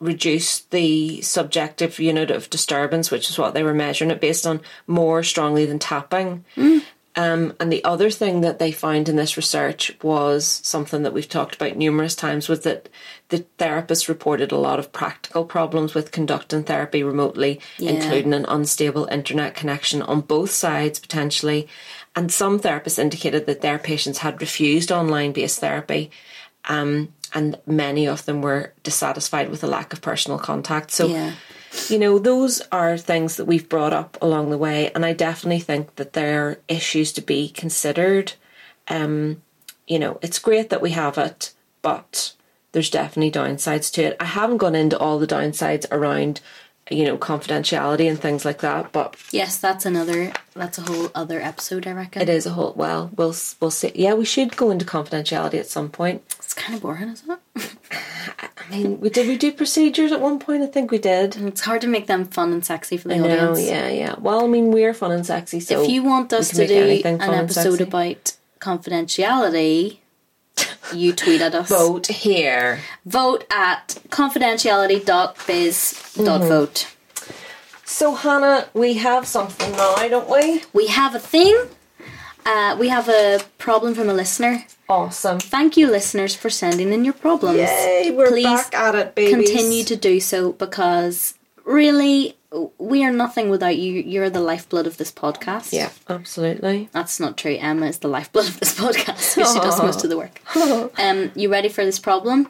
S2: reduced the subjective unit of disturbance, which is what they were measuring it based on, more strongly than tapping. Um, and the other thing that they found in this research was something that we've talked about numerous times was that the therapists reported a lot of practical problems with conducting therapy remotely,
S3: Yeah.
S2: including an unstable internet connection on both sides potentially. And some therapists indicated that their patients had refused online based therapy. Um, and many of them were dissatisfied with the lack of personal contact. So
S3: Yeah.
S2: You know, those are things that we've brought up along the way, and I definitely think that there are issues to be considered. Um, you know, it's great that we have it, but there's definitely downsides to it. I haven't gone into all the downsides around, you know, confidentiality and things like that, but
S3: Yes, that's another. That's a whole other episode. I reckon
S2: it is a whole. Well, we'll we'll see. Yeah, we should go into confidentiality at some point.
S3: It's kind of boring, isn't it?
S2: I mean, we did we do procedures at one point? I think we did.
S3: Mm, it's hard to make them fun and sexy for the
S2: I know,
S3: audience.
S2: yeah, yeah. Well, I mean, we're fun and sexy, so
S3: if you want us to do an episode about confidentiality, you tweet at us.
S2: vote here.
S3: Vote at confidentiality.biz.vote. Mm-hmm.
S2: So, Hannah, we have something now, don't we?
S3: We have a thing. Uh, we have a problem from a listener.
S2: Awesome.
S3: Thank you, listeners, for sending in your problems.
S2: Yay, we're
S3: Please
S2: back at it, babies.
S3: continue to do so because really, we are nothing without you. You're the lifeblood of this podcast.
S2: Yeah, absolutely.
S3: That's not true. Emma is the lifeblood of this podcast. Because she does most of the work. um, you ready for this problem?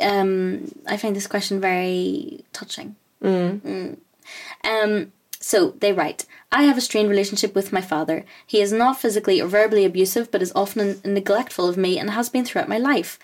S3: Um, I find this question very touching. Mm. Um, so they write, I have a strained relationship with my father. He is not physically or verbally abusive, but is often neglectful of me and has been throughout my life.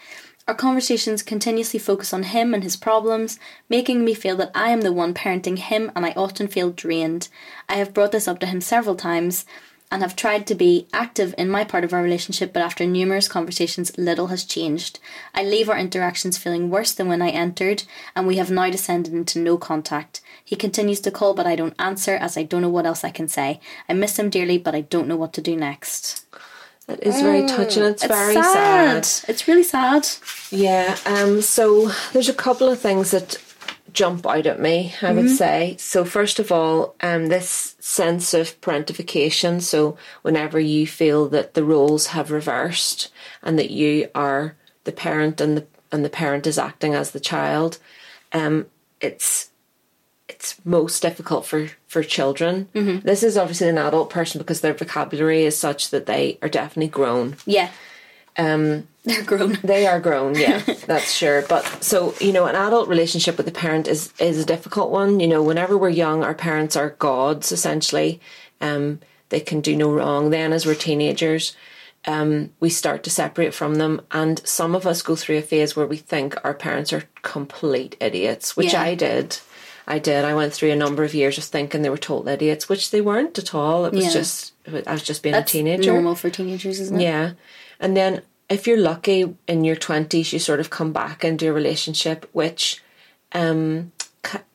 S3: Our conversations continuously focus on him and his problems, making me feel that I am the one parenting him and I often feel drained. I have brought this up to him several times and have tried to be active in my part of our relationship, but after numerous conversations, little has changed. I leave our interactions feeling worse than when I entered, and we have now descended into no contact. He continues to call, but I don't answer as I don't know what else I can say. I miss him dearly, but I don't know what to do next.
S2: It is very touching. It's, very sad.
S3: It's really sad.
S2: Yeah. Um. So there's a couple of things that jump out at me. I would say. So first of all, um, this sense of parentification. So whenever you feel that the roles have reversed and that you are the parent and the and the parent is acting as the child, um, it's it's most difficult for for children. This is obviously an adult person because their vocabulary is such that they are definitely grown.
S3: Yeah,
S2: Um,
S3: they're grown.
S2: they are grown, yeah, that's sure. But so you know, an adult relationship with a parent is is a difficult one. You know, whenever we're young, our parents are gods essentially. Um, they can do no wrong. Then, as we're teenagers, um, we start to separate from them, and some of us go through a phase where we think our parents are complete idiots, which
S3: Yeah.
S2: I did. I did. I went through a number of years of thinking they were total idiots, which they weren't at all. It was
S3: Yeah.
S2: just I was just being
S3: That's
S2: a teenager.
S3: normal for teenagers, isn't it?
S2: Yeah. And then if you're lucky in your 20s, you sort of come back into a relationship which um,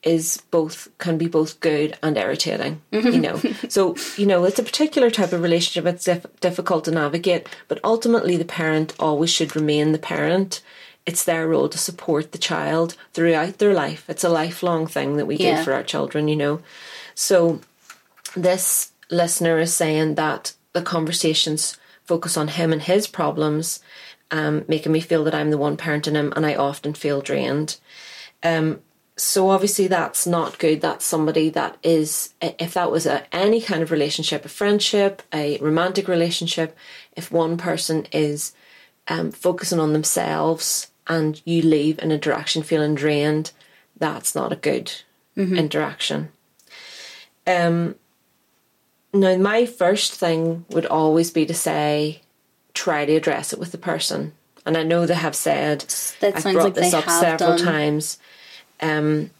S2: is both, can be both good and irritating, you know. so, you know, it's a particular type of relationship. It's diff- difficult to navigate, but ultimately the parent always should remain the parent. It's their role to support the child throughout their life. It's a lifelong thing that we
S3: Yeah.
S2: do for our children, you know. So, this listener is saying that the conversations focus on him and his problems, um, making me feel that I'm the one parenting him, and I often feel drained. Um, so obviously that's not good. That's somebody that is, if that was a, any kind of relationship, a friendship, a romantic relationship, if one person is um, focusing on themselves and you leave an interaction feeling drained, that's not a good interaction. Um, now, my first thing would always be to say, try to address it with the person. And I know they have said,
S3: That
S2: I've brought
S3: like
S2: this up several
S3: done.
S2: times. Um,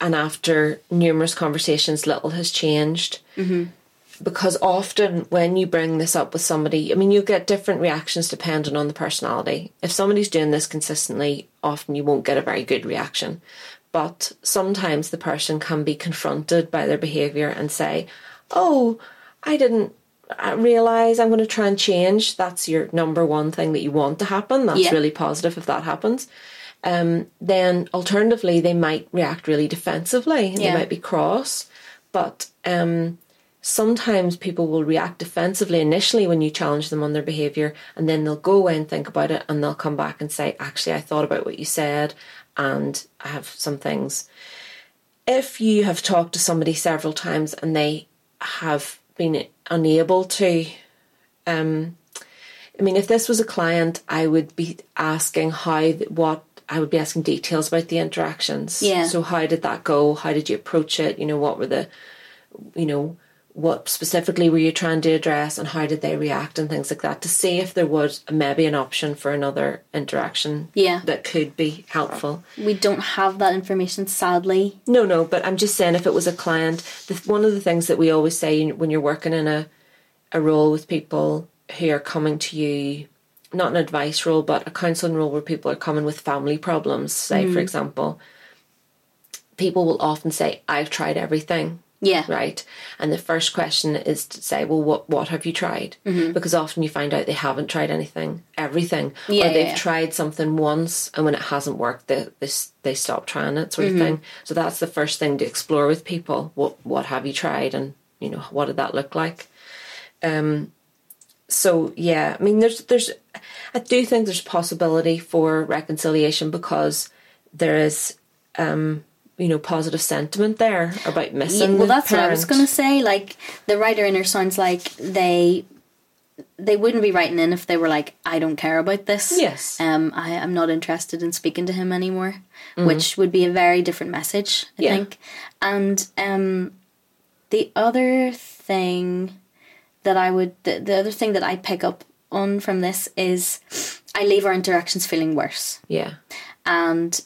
S2: and after numerous conversations, little has changed.
S3: Mm-hmm.
S2: Because often when you bring this up with somebody, I mean, you get different reactions depending on the personality. If somebody's doing this consistently, often you won't get a very good reaction. But sometimes the person can be confronted by their behaviour and say, Oh, I didn't realize I'm going to try and change. That's your number one thing that you want to happen. That's
S3: Yeah.
S2: really positive if that happens. Um, then alternatively, they might react really defensively. and They might be cross, but um, sometimes people will react defensively initially when you challenge them on their behavior, and then they'll go away and think about it, and they'll come back and say, "Actually, I thought about what you said, and I have some things." If you have talked to somebody several times and they have been unable to um I mean if this was a client I would be asking how what I would be asking details about the interactions.
S3: Yeah.
S2: So how did that go? How did you approach it? You know, what were the you know, what specifically were you trying to address and how did they react and things like that to see if there was maybe an option for another interaction
S3: Yeah.
S2: that could be helpful.
S3: We don't have that information, sadly.
S2: No, no, but I'm just saying if it was a client, the, one of the things that we always say when you're working in a a role with people who are coming to you, not an advice role, but a counselling role where people are coming with family problems, say for mm. example, people will often say, "I've tried everything."
S3: Yeah.
S2: Right, and the first question is to say, "Well, what what have you tried?" Because often you find out they haven't tried anything, everything,
S3: Yeah,
S2: or they've
S3: yeah,
S2: tried something once, and when it hasn't worked, they they, they stop trying it, sort of thing. So that's the first thing to explore with people. What what have you tried, and you know what did that look like? Um, so yeah, I mean, there's there's, I do think there's possibility for reconciliation because there is, um, you know, positive sentiment there about
S3: Yeah,
S2: missing.
S3: well,
S2: the
S3: that's what I was going to say. Like the writer in her sounds like they they wouldn't be writing in if they were like, I don't care about this.
S2: Yes.
S3: Um, I am not interested in speaking to him anymore, which would be a very different message, I
S2: Mm-hmm. Yeah.
S3: think. And um, the other thing that I would, the, the other thing that I pick up on from this is I leave our interactions feeling worse
S2: Yeah,
S3: and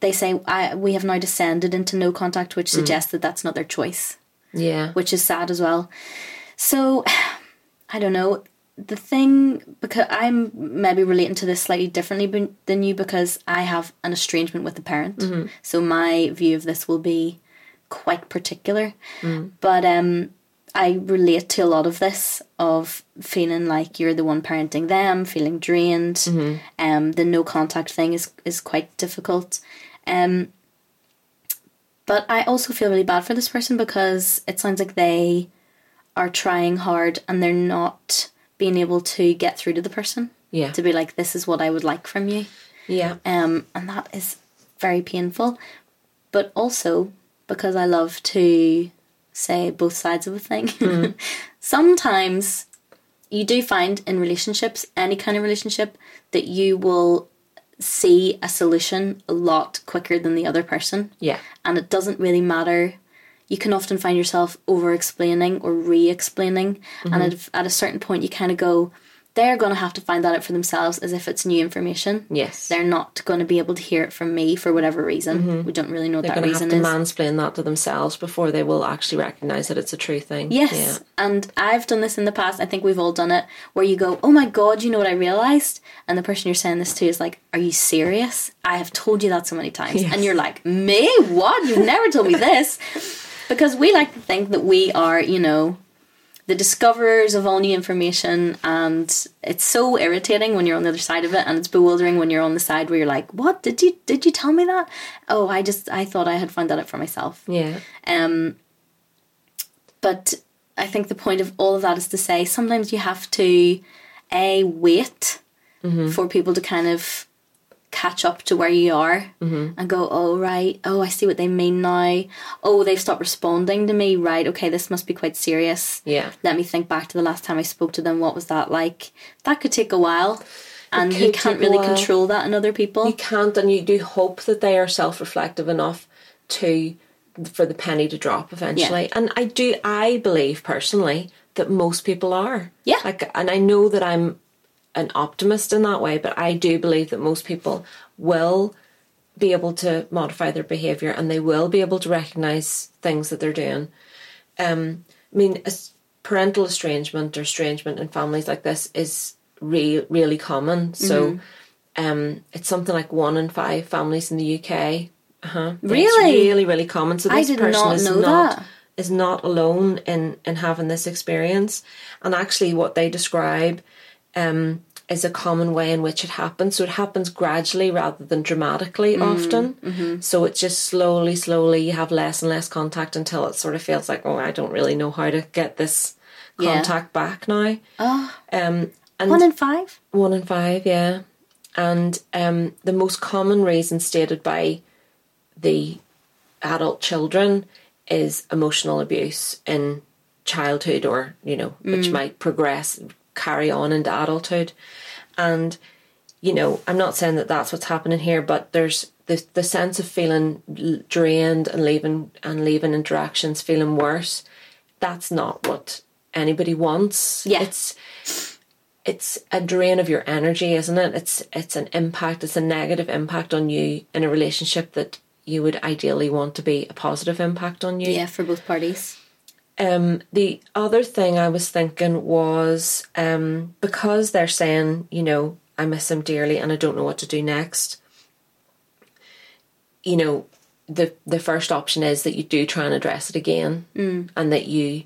S3: they say I, we have now descended into no contact, which mm. suggests that that's not their choice,
S2: yeah,
S3: which is sad as well. So, I don't know. The thing because I'm maybe relating to this slightly differently than you because I have an estrangement with the parent, mm-hmm. so my view of this will be quite particular. Mm. But um, I relate to a lot of this of feeling like you're the one parenting them, feeling drained. Um, the no contact thing is is quite difficult. Um, but I also feel really bad for this person because it sounds like they are trying hard and they're not being able to get through to the person
S2: yeah,
S3: to be like, this is what I would like from you.
S2: yeah,
S3: Um, and that is very painful. But also because I love to say both sides of a thing. Hmm. Sometimes you do find in relationships, any kind of relationship, that you will see a solution a lot quicker than the other person.
S2: yeah,
S3: And it doesn't really matter. You can often find yourself over explaining or re explaining. And mm-hmm. at, at a certain point, you kind of go, they're going to have to find that out for themselves as if it's new information
S2: yes.
S3: they're not going to be able to hear it from me for whatever reason. Mm-hmm. We don't really know what
S2: They're
S3: that
S2: going to have
S3: reason
S2: to
S3: is.
S2: mansplain that to themselves before they will actually recognise that it's a true thing.
S3: Yes, and I've done this in the past. I think we've all done it, where you go, "Oh my god, you know what I realized?" And the person you're saying this to is like, "Are you serious? I have told you that so many times."
S2: Yes.
S3: And you're like, "Me? What? You've never told me this?" Because we like to think that we are, you know, the discoverers of all new information, and it's so irritating when you're on the other side of it, and it's bewildering when you're on the side where you're like, "What did you did you tell me that?" Oh, I just I thought I had found that out for myself.
S2: Yeah,
S3: Um, but I think the point of all of that is to say sometimes you have to a wait for people to kind of catch up to where you are mm-hmm. and go, oh right, oh I see what they mean now. Oh, they've stopped responding to me. Right, okay, this must be quite serious.
S2: yeah.
S3: Let me think back to the last time I spoke to them. What was that like? That could take a while. And you can't really control that in other people.
S2: You can't, and you do hope that they are self reflective enough to for the penny to drop eventually. And I do, I believe personally that most people are.
S3: Yeah.
S2: Like, and I know that I'm an optimist in that way, but I do believe that most people will be able to modify their behavior and they will be able to recognize things that they're doing. Um, I mean, parental estrangement or estrangement in families like this is re- really common. So, um, it's something like one in five families in the UK. Uh-huh. It's
S3: Really?
S2: really, really common. So this person
S3: not
S2: is not
S3: that.
S2: is not alone in in having this experience. And actually, what they describe um, is a common way in which it happens. So it happens gradually rather than dramatically
S3: Mm,
S2: often.
S3: mm-hmm.
S2: So it's just slowly, slowly you have less and less contact until it sort of feels like, oh, I don't really know how to get this
S3: Yeah.
S2: contact back now.
S3: Oh,
S2: Um, and
S3: one in five.
S2: one in five, yeah. And um, the most common reason stated by the adult children is emotional abuse in childhood or, you know, which might progress, carry on into adulthood. And, you know, I'm not saying that that's what's happening here, but there's the, the sense of feeling drained and leaving and leaving interactions feeling worse. That's not what anybody wants.
S3: Yeah.
S2: It's it's a drain of your energy, isn't it? It's it's an impact, it's a negative impact on you in a relationship that you would ideally want to be a positive impact on you.
S3: Yeah, for both parties.
S2: Um, the other thing I was thinking was um, because they're saying, you know, I miss him dearly and I don't know what to do next. You know, the the first option is that you do try and address it again, and that you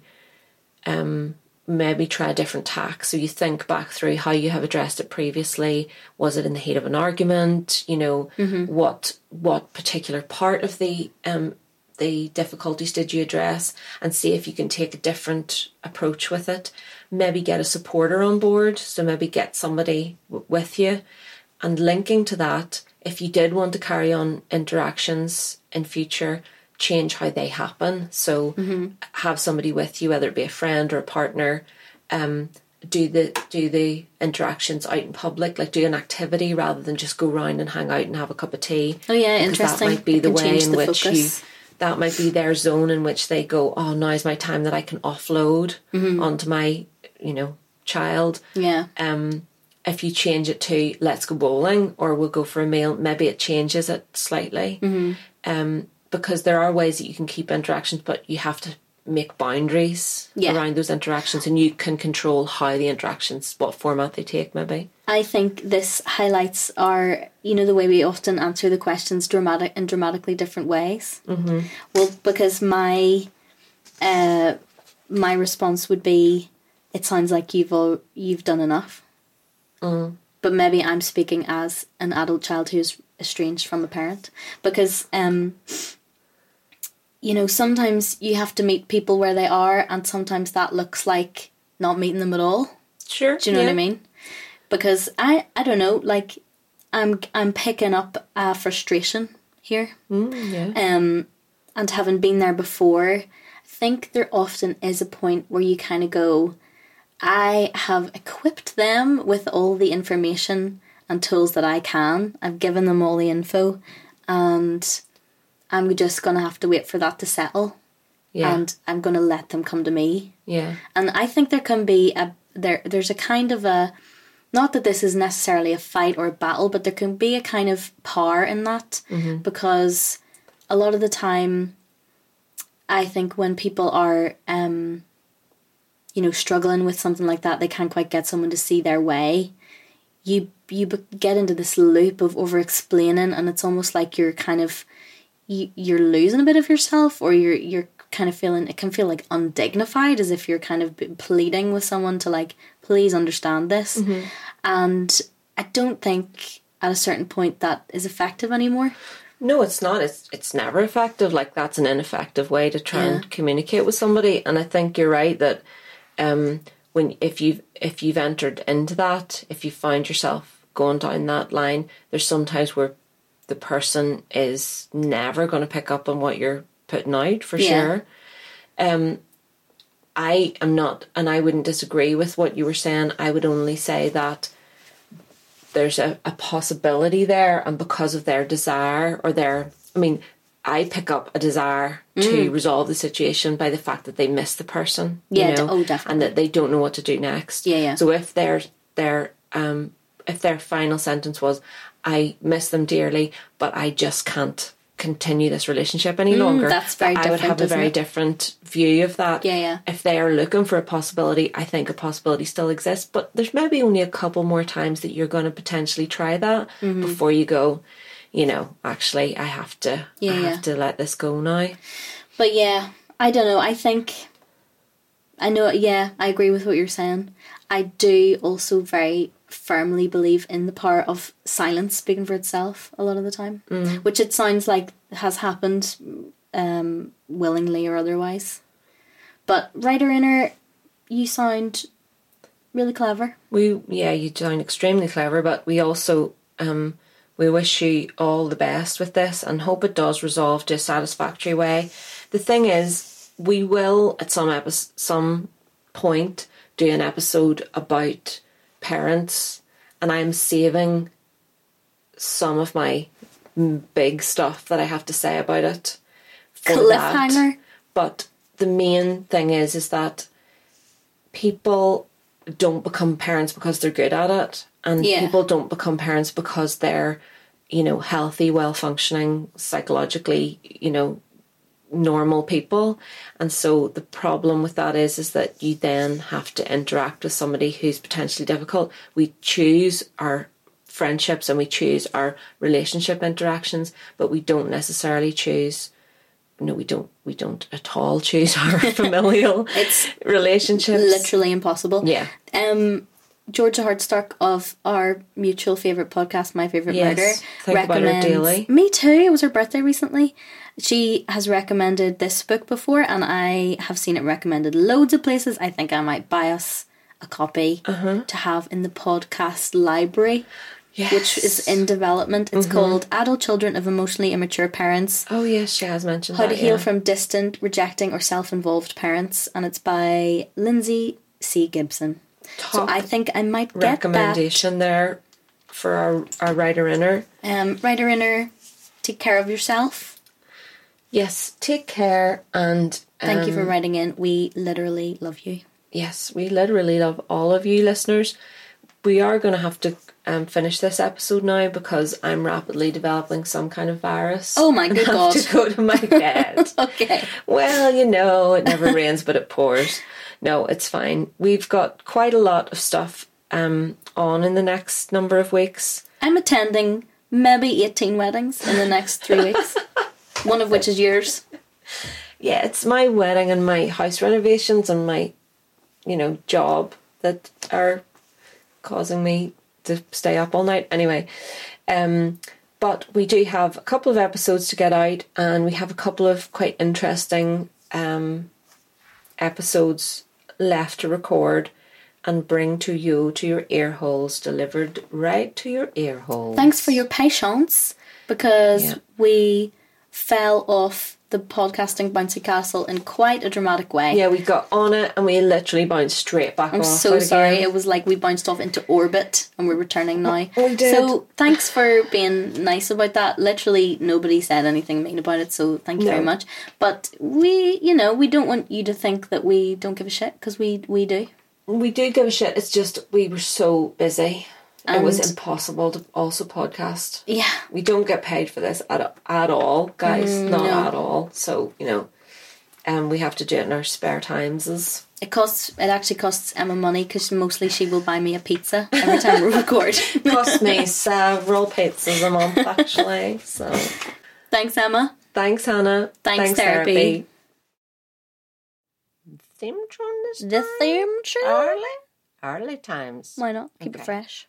S2: um, maybe try a different tack. So you think back through how you have addressed it previously. Was it in the heat of an argument? You know, what what particular part of the um, the difficulties did you address, and see if you can take a different approach with it. Maybe get a supporter on board. So maybe get somebody w- with you, and linking to that. If you did want to carry on interactions in future, change how they happen. So have somebody with you, whether it be a friend or a partner. Um, do the do the interactions out in public, like do an activity rather than just go round and hang out and have a cup of tea.
S3: Oh, yeah, interesting.
S2: That might be the way in
S3: the
S2: which
S3: focus.
S2: you. That might be their zone in which they go. Oh, now's my time that I can offload
S3: Mm-hmm.
S2: onto my, you know, child
S3: Yeah.
S2: um, if you change it to let's go bowling or we'll go for a meal, maybe it changes it slightly.
S3: Mm-hmm.
S2: Um, because there are ways that you can keep interactions, but you have to make boundaries
S3: Yeah.
S2: around those interactions and you can control how the interactions, what format they take, maybe.
S3: I think this highlights our, you know, the way we often answer the questions dramatic in dramatically different ways. Mm-hmm. Well, because my, uh, my response would be, it sounds like you've all, you've done enough. But maybe I'm speaking as an adult child who's estranged from a parent because, um, you know, sometimes you have to meet people where they are, and sometimes that looks like not meeting them at all.
S2: Sure.
S3: Do you know what I mean? Because I I don't know, like I'm I'm picking up a frustration here.
S2: Mm, yeah.
S3: Um and having been there before, I think there often is a point where you kind of go, I have equipped them with all the information and tools that I can. I've given them all the info and I'm just gonna have to wait for that to settle.
S2: Yeah.
S3: And I'm gonna let them come to me
S2: yeah.
S3: and I think there can be a there there's a kind of a not that this is necessarily a fight or a battle, but there can be a kind of power in that because a lot of the time I think when people are um you know struggling with something like that they can't quite get someone to see their way you you get into this loop of over explaining and it's almost like you're kind of you, you're losing a bit of yourself or you're you're kind of feeling it can feel like undignified as if you're kind of pleading with someone to like please understand this and i don't think at a certain point that is effective anymore
S2: No, it's not. It's it's never effective. Like that's an ineffective way to try
S3: Yeah.
S2: and communicate with somebody. And I think you're right that um, when if you've if you've entered into that, if you find yourself going down that line, there's sometimes where the person is never going to pick up on what you're putting out for
S3: Yeah.
S2: sure. Um, I am not, and I wouldn't disagree with what you were saying. I would only say that there's a, a possibility there, and because of their desire or their, I mean, I pick up a desire to resolve the situation by the fact that they miss the person.
S3: Mm. Yeah, d-
S2: know,
S3: oh, definitely.
S2: And that they don't know what to do next.
S3: Yeah, yeah.
S2: So if their their um if their final sentence was, I miss them dearly, but I just can't continue this relationship any longer.
S3: Mm, that's very
S2: I would have a very
S3: it?
S2: different view of that.
S3: Yeah, yeah.
S2: If they are looking for a possibility, I think a possibility still exists, but there's maybe only a couple more times that you're going to potentially try that
S3: Mm-hmm.
S2: before you go, you know, actually, I have to,
S3: Yeah,
S2: I have
S3: yeah.
S2: to let this go now.
S3: But yeah, I don't know. I think I know. Yeah, I agree with what you're saying. I do also very firmly believe in the power of silence speaking for itself a lot of the time,
S2: Mm.
S3: which it sounds like has happened um, willingly or otherwise. But writer inner, you sound really clever.
S2: We, yeah, you sound extremely clever, but we also, um, we wish you all the best with this and hope it does resolve to a satisfactory way. The thing is, we will at some epi- some point do an episode about parents, and I'm saving some of my big stuff that I have to say about it. for that. But the main thing is, is that people don't become parents because they're good at it, and
S3: Yeah.
S2: people don't become parents because they're, you know, healthy, well functioning, psychologically, you know, normal people. And so the problem with that is, is that you then have to interact with somebody who's potentially difficult. We choose our friendships and we choose our relationship interactions, but we don't necessarily choose no, we don't. We don't at all choose our familial relationships.
S3: It's
S2: relationships.
S3: Literally impossible.
S2: Yeah.
S3: Um, Georgia Hardstark of our mutual favorite podcast, My Favorite
S2: Yes,
S3: Murder,
S2: think about her daily.
S3: Me too. It was her birthday recently. She has recommended this book before, and I have seen it recommended loads of places. I think I might buy us a copy
S2: Uh-huh.
S3: to have in the podcast library,
S2: Yes.
S3: which is in development. It's
S2: Mm-hmm.
S3: called Adult Children of Emotionally Immature Parents.
S2: Oh yes, she has mentioned
S3: How
S2: that.
S3: to Heal
S2: yeah.
S3: from Distant, Rejecting, or Self Involved Parents, and it's by Lindsay C. Gibson. so I think I might get that.
S2: recommendation there for our our writer inner.
S3: Um, writer inner, take care of yourself.
S2: Yes, take care and
S3: Thank you for
S2: um,
S3: writing in. We literally love you.
S2: Yes, we literally love all of you listeners. We are going to have to um, finish this episode now because I'm rapidly developing some kind of virus.
S3: Oh my good
S2: have
S3: God.
S2: To go to my bed.
S3: Okay.
S2: Well, you know, it never rains but it pours. No, it's fine. We've got quite a lot of stuff um, on in the next number of weeks.
S3: I'm attending maybe 18 weddings in the next three weeks, one of which is yours.
S2: Yeah, it's my wedding and my house renovations and my, you know, job that are causing me to stay up all night. Anyway, um, but we do have a couple of episodes to get out, and we have a couple of quite interesting um, episodes left to record and bring to you to your ear holes, delivered right to your ear holes.
S3: Thanks for your patience because
S2: Yeah.
S3: we fell off the podcasting bouncy castle in quite a dramatic way.
S2: Yeah, we got on it and we literally bounced straight back
S3: I'm so
S2: it
S3: sorry. It was like we bounced off into orbit and we're returning now.
S2: We did.
S3: So thanks for being nice about that. Literally nobody said anything mean about it, so thank you
S2: No.
S3: very much. But we, you know, we don't want you to think that we don't give a shit because we we do.
S2: We do give a shit. It's just we were so busy. It was impossible to also podcast.
S3: Yeah.
S2: We don't get paid for this at at all, guys. Not
S3: Mm, no.
S2: at all. So you know, um, we have to do it in our spare times. Is
S3: It costs. It actually costs Emma money because mostly she will buy me a pizza every time we record.
S2: cost me several pizzas a month actually. So
S3: Thanks, Emma.
S2: thanks, Hannah.
S3: Thanks, therapy.
S2: Theme tune this
S3: The theme tune.
S2: early, early times.
S3: Why not? Keep
S2: Okay.
S3: it fresh.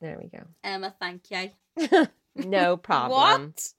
S2: There we go.
S3: Emma, thank you.
S2: No problem.
S3: What?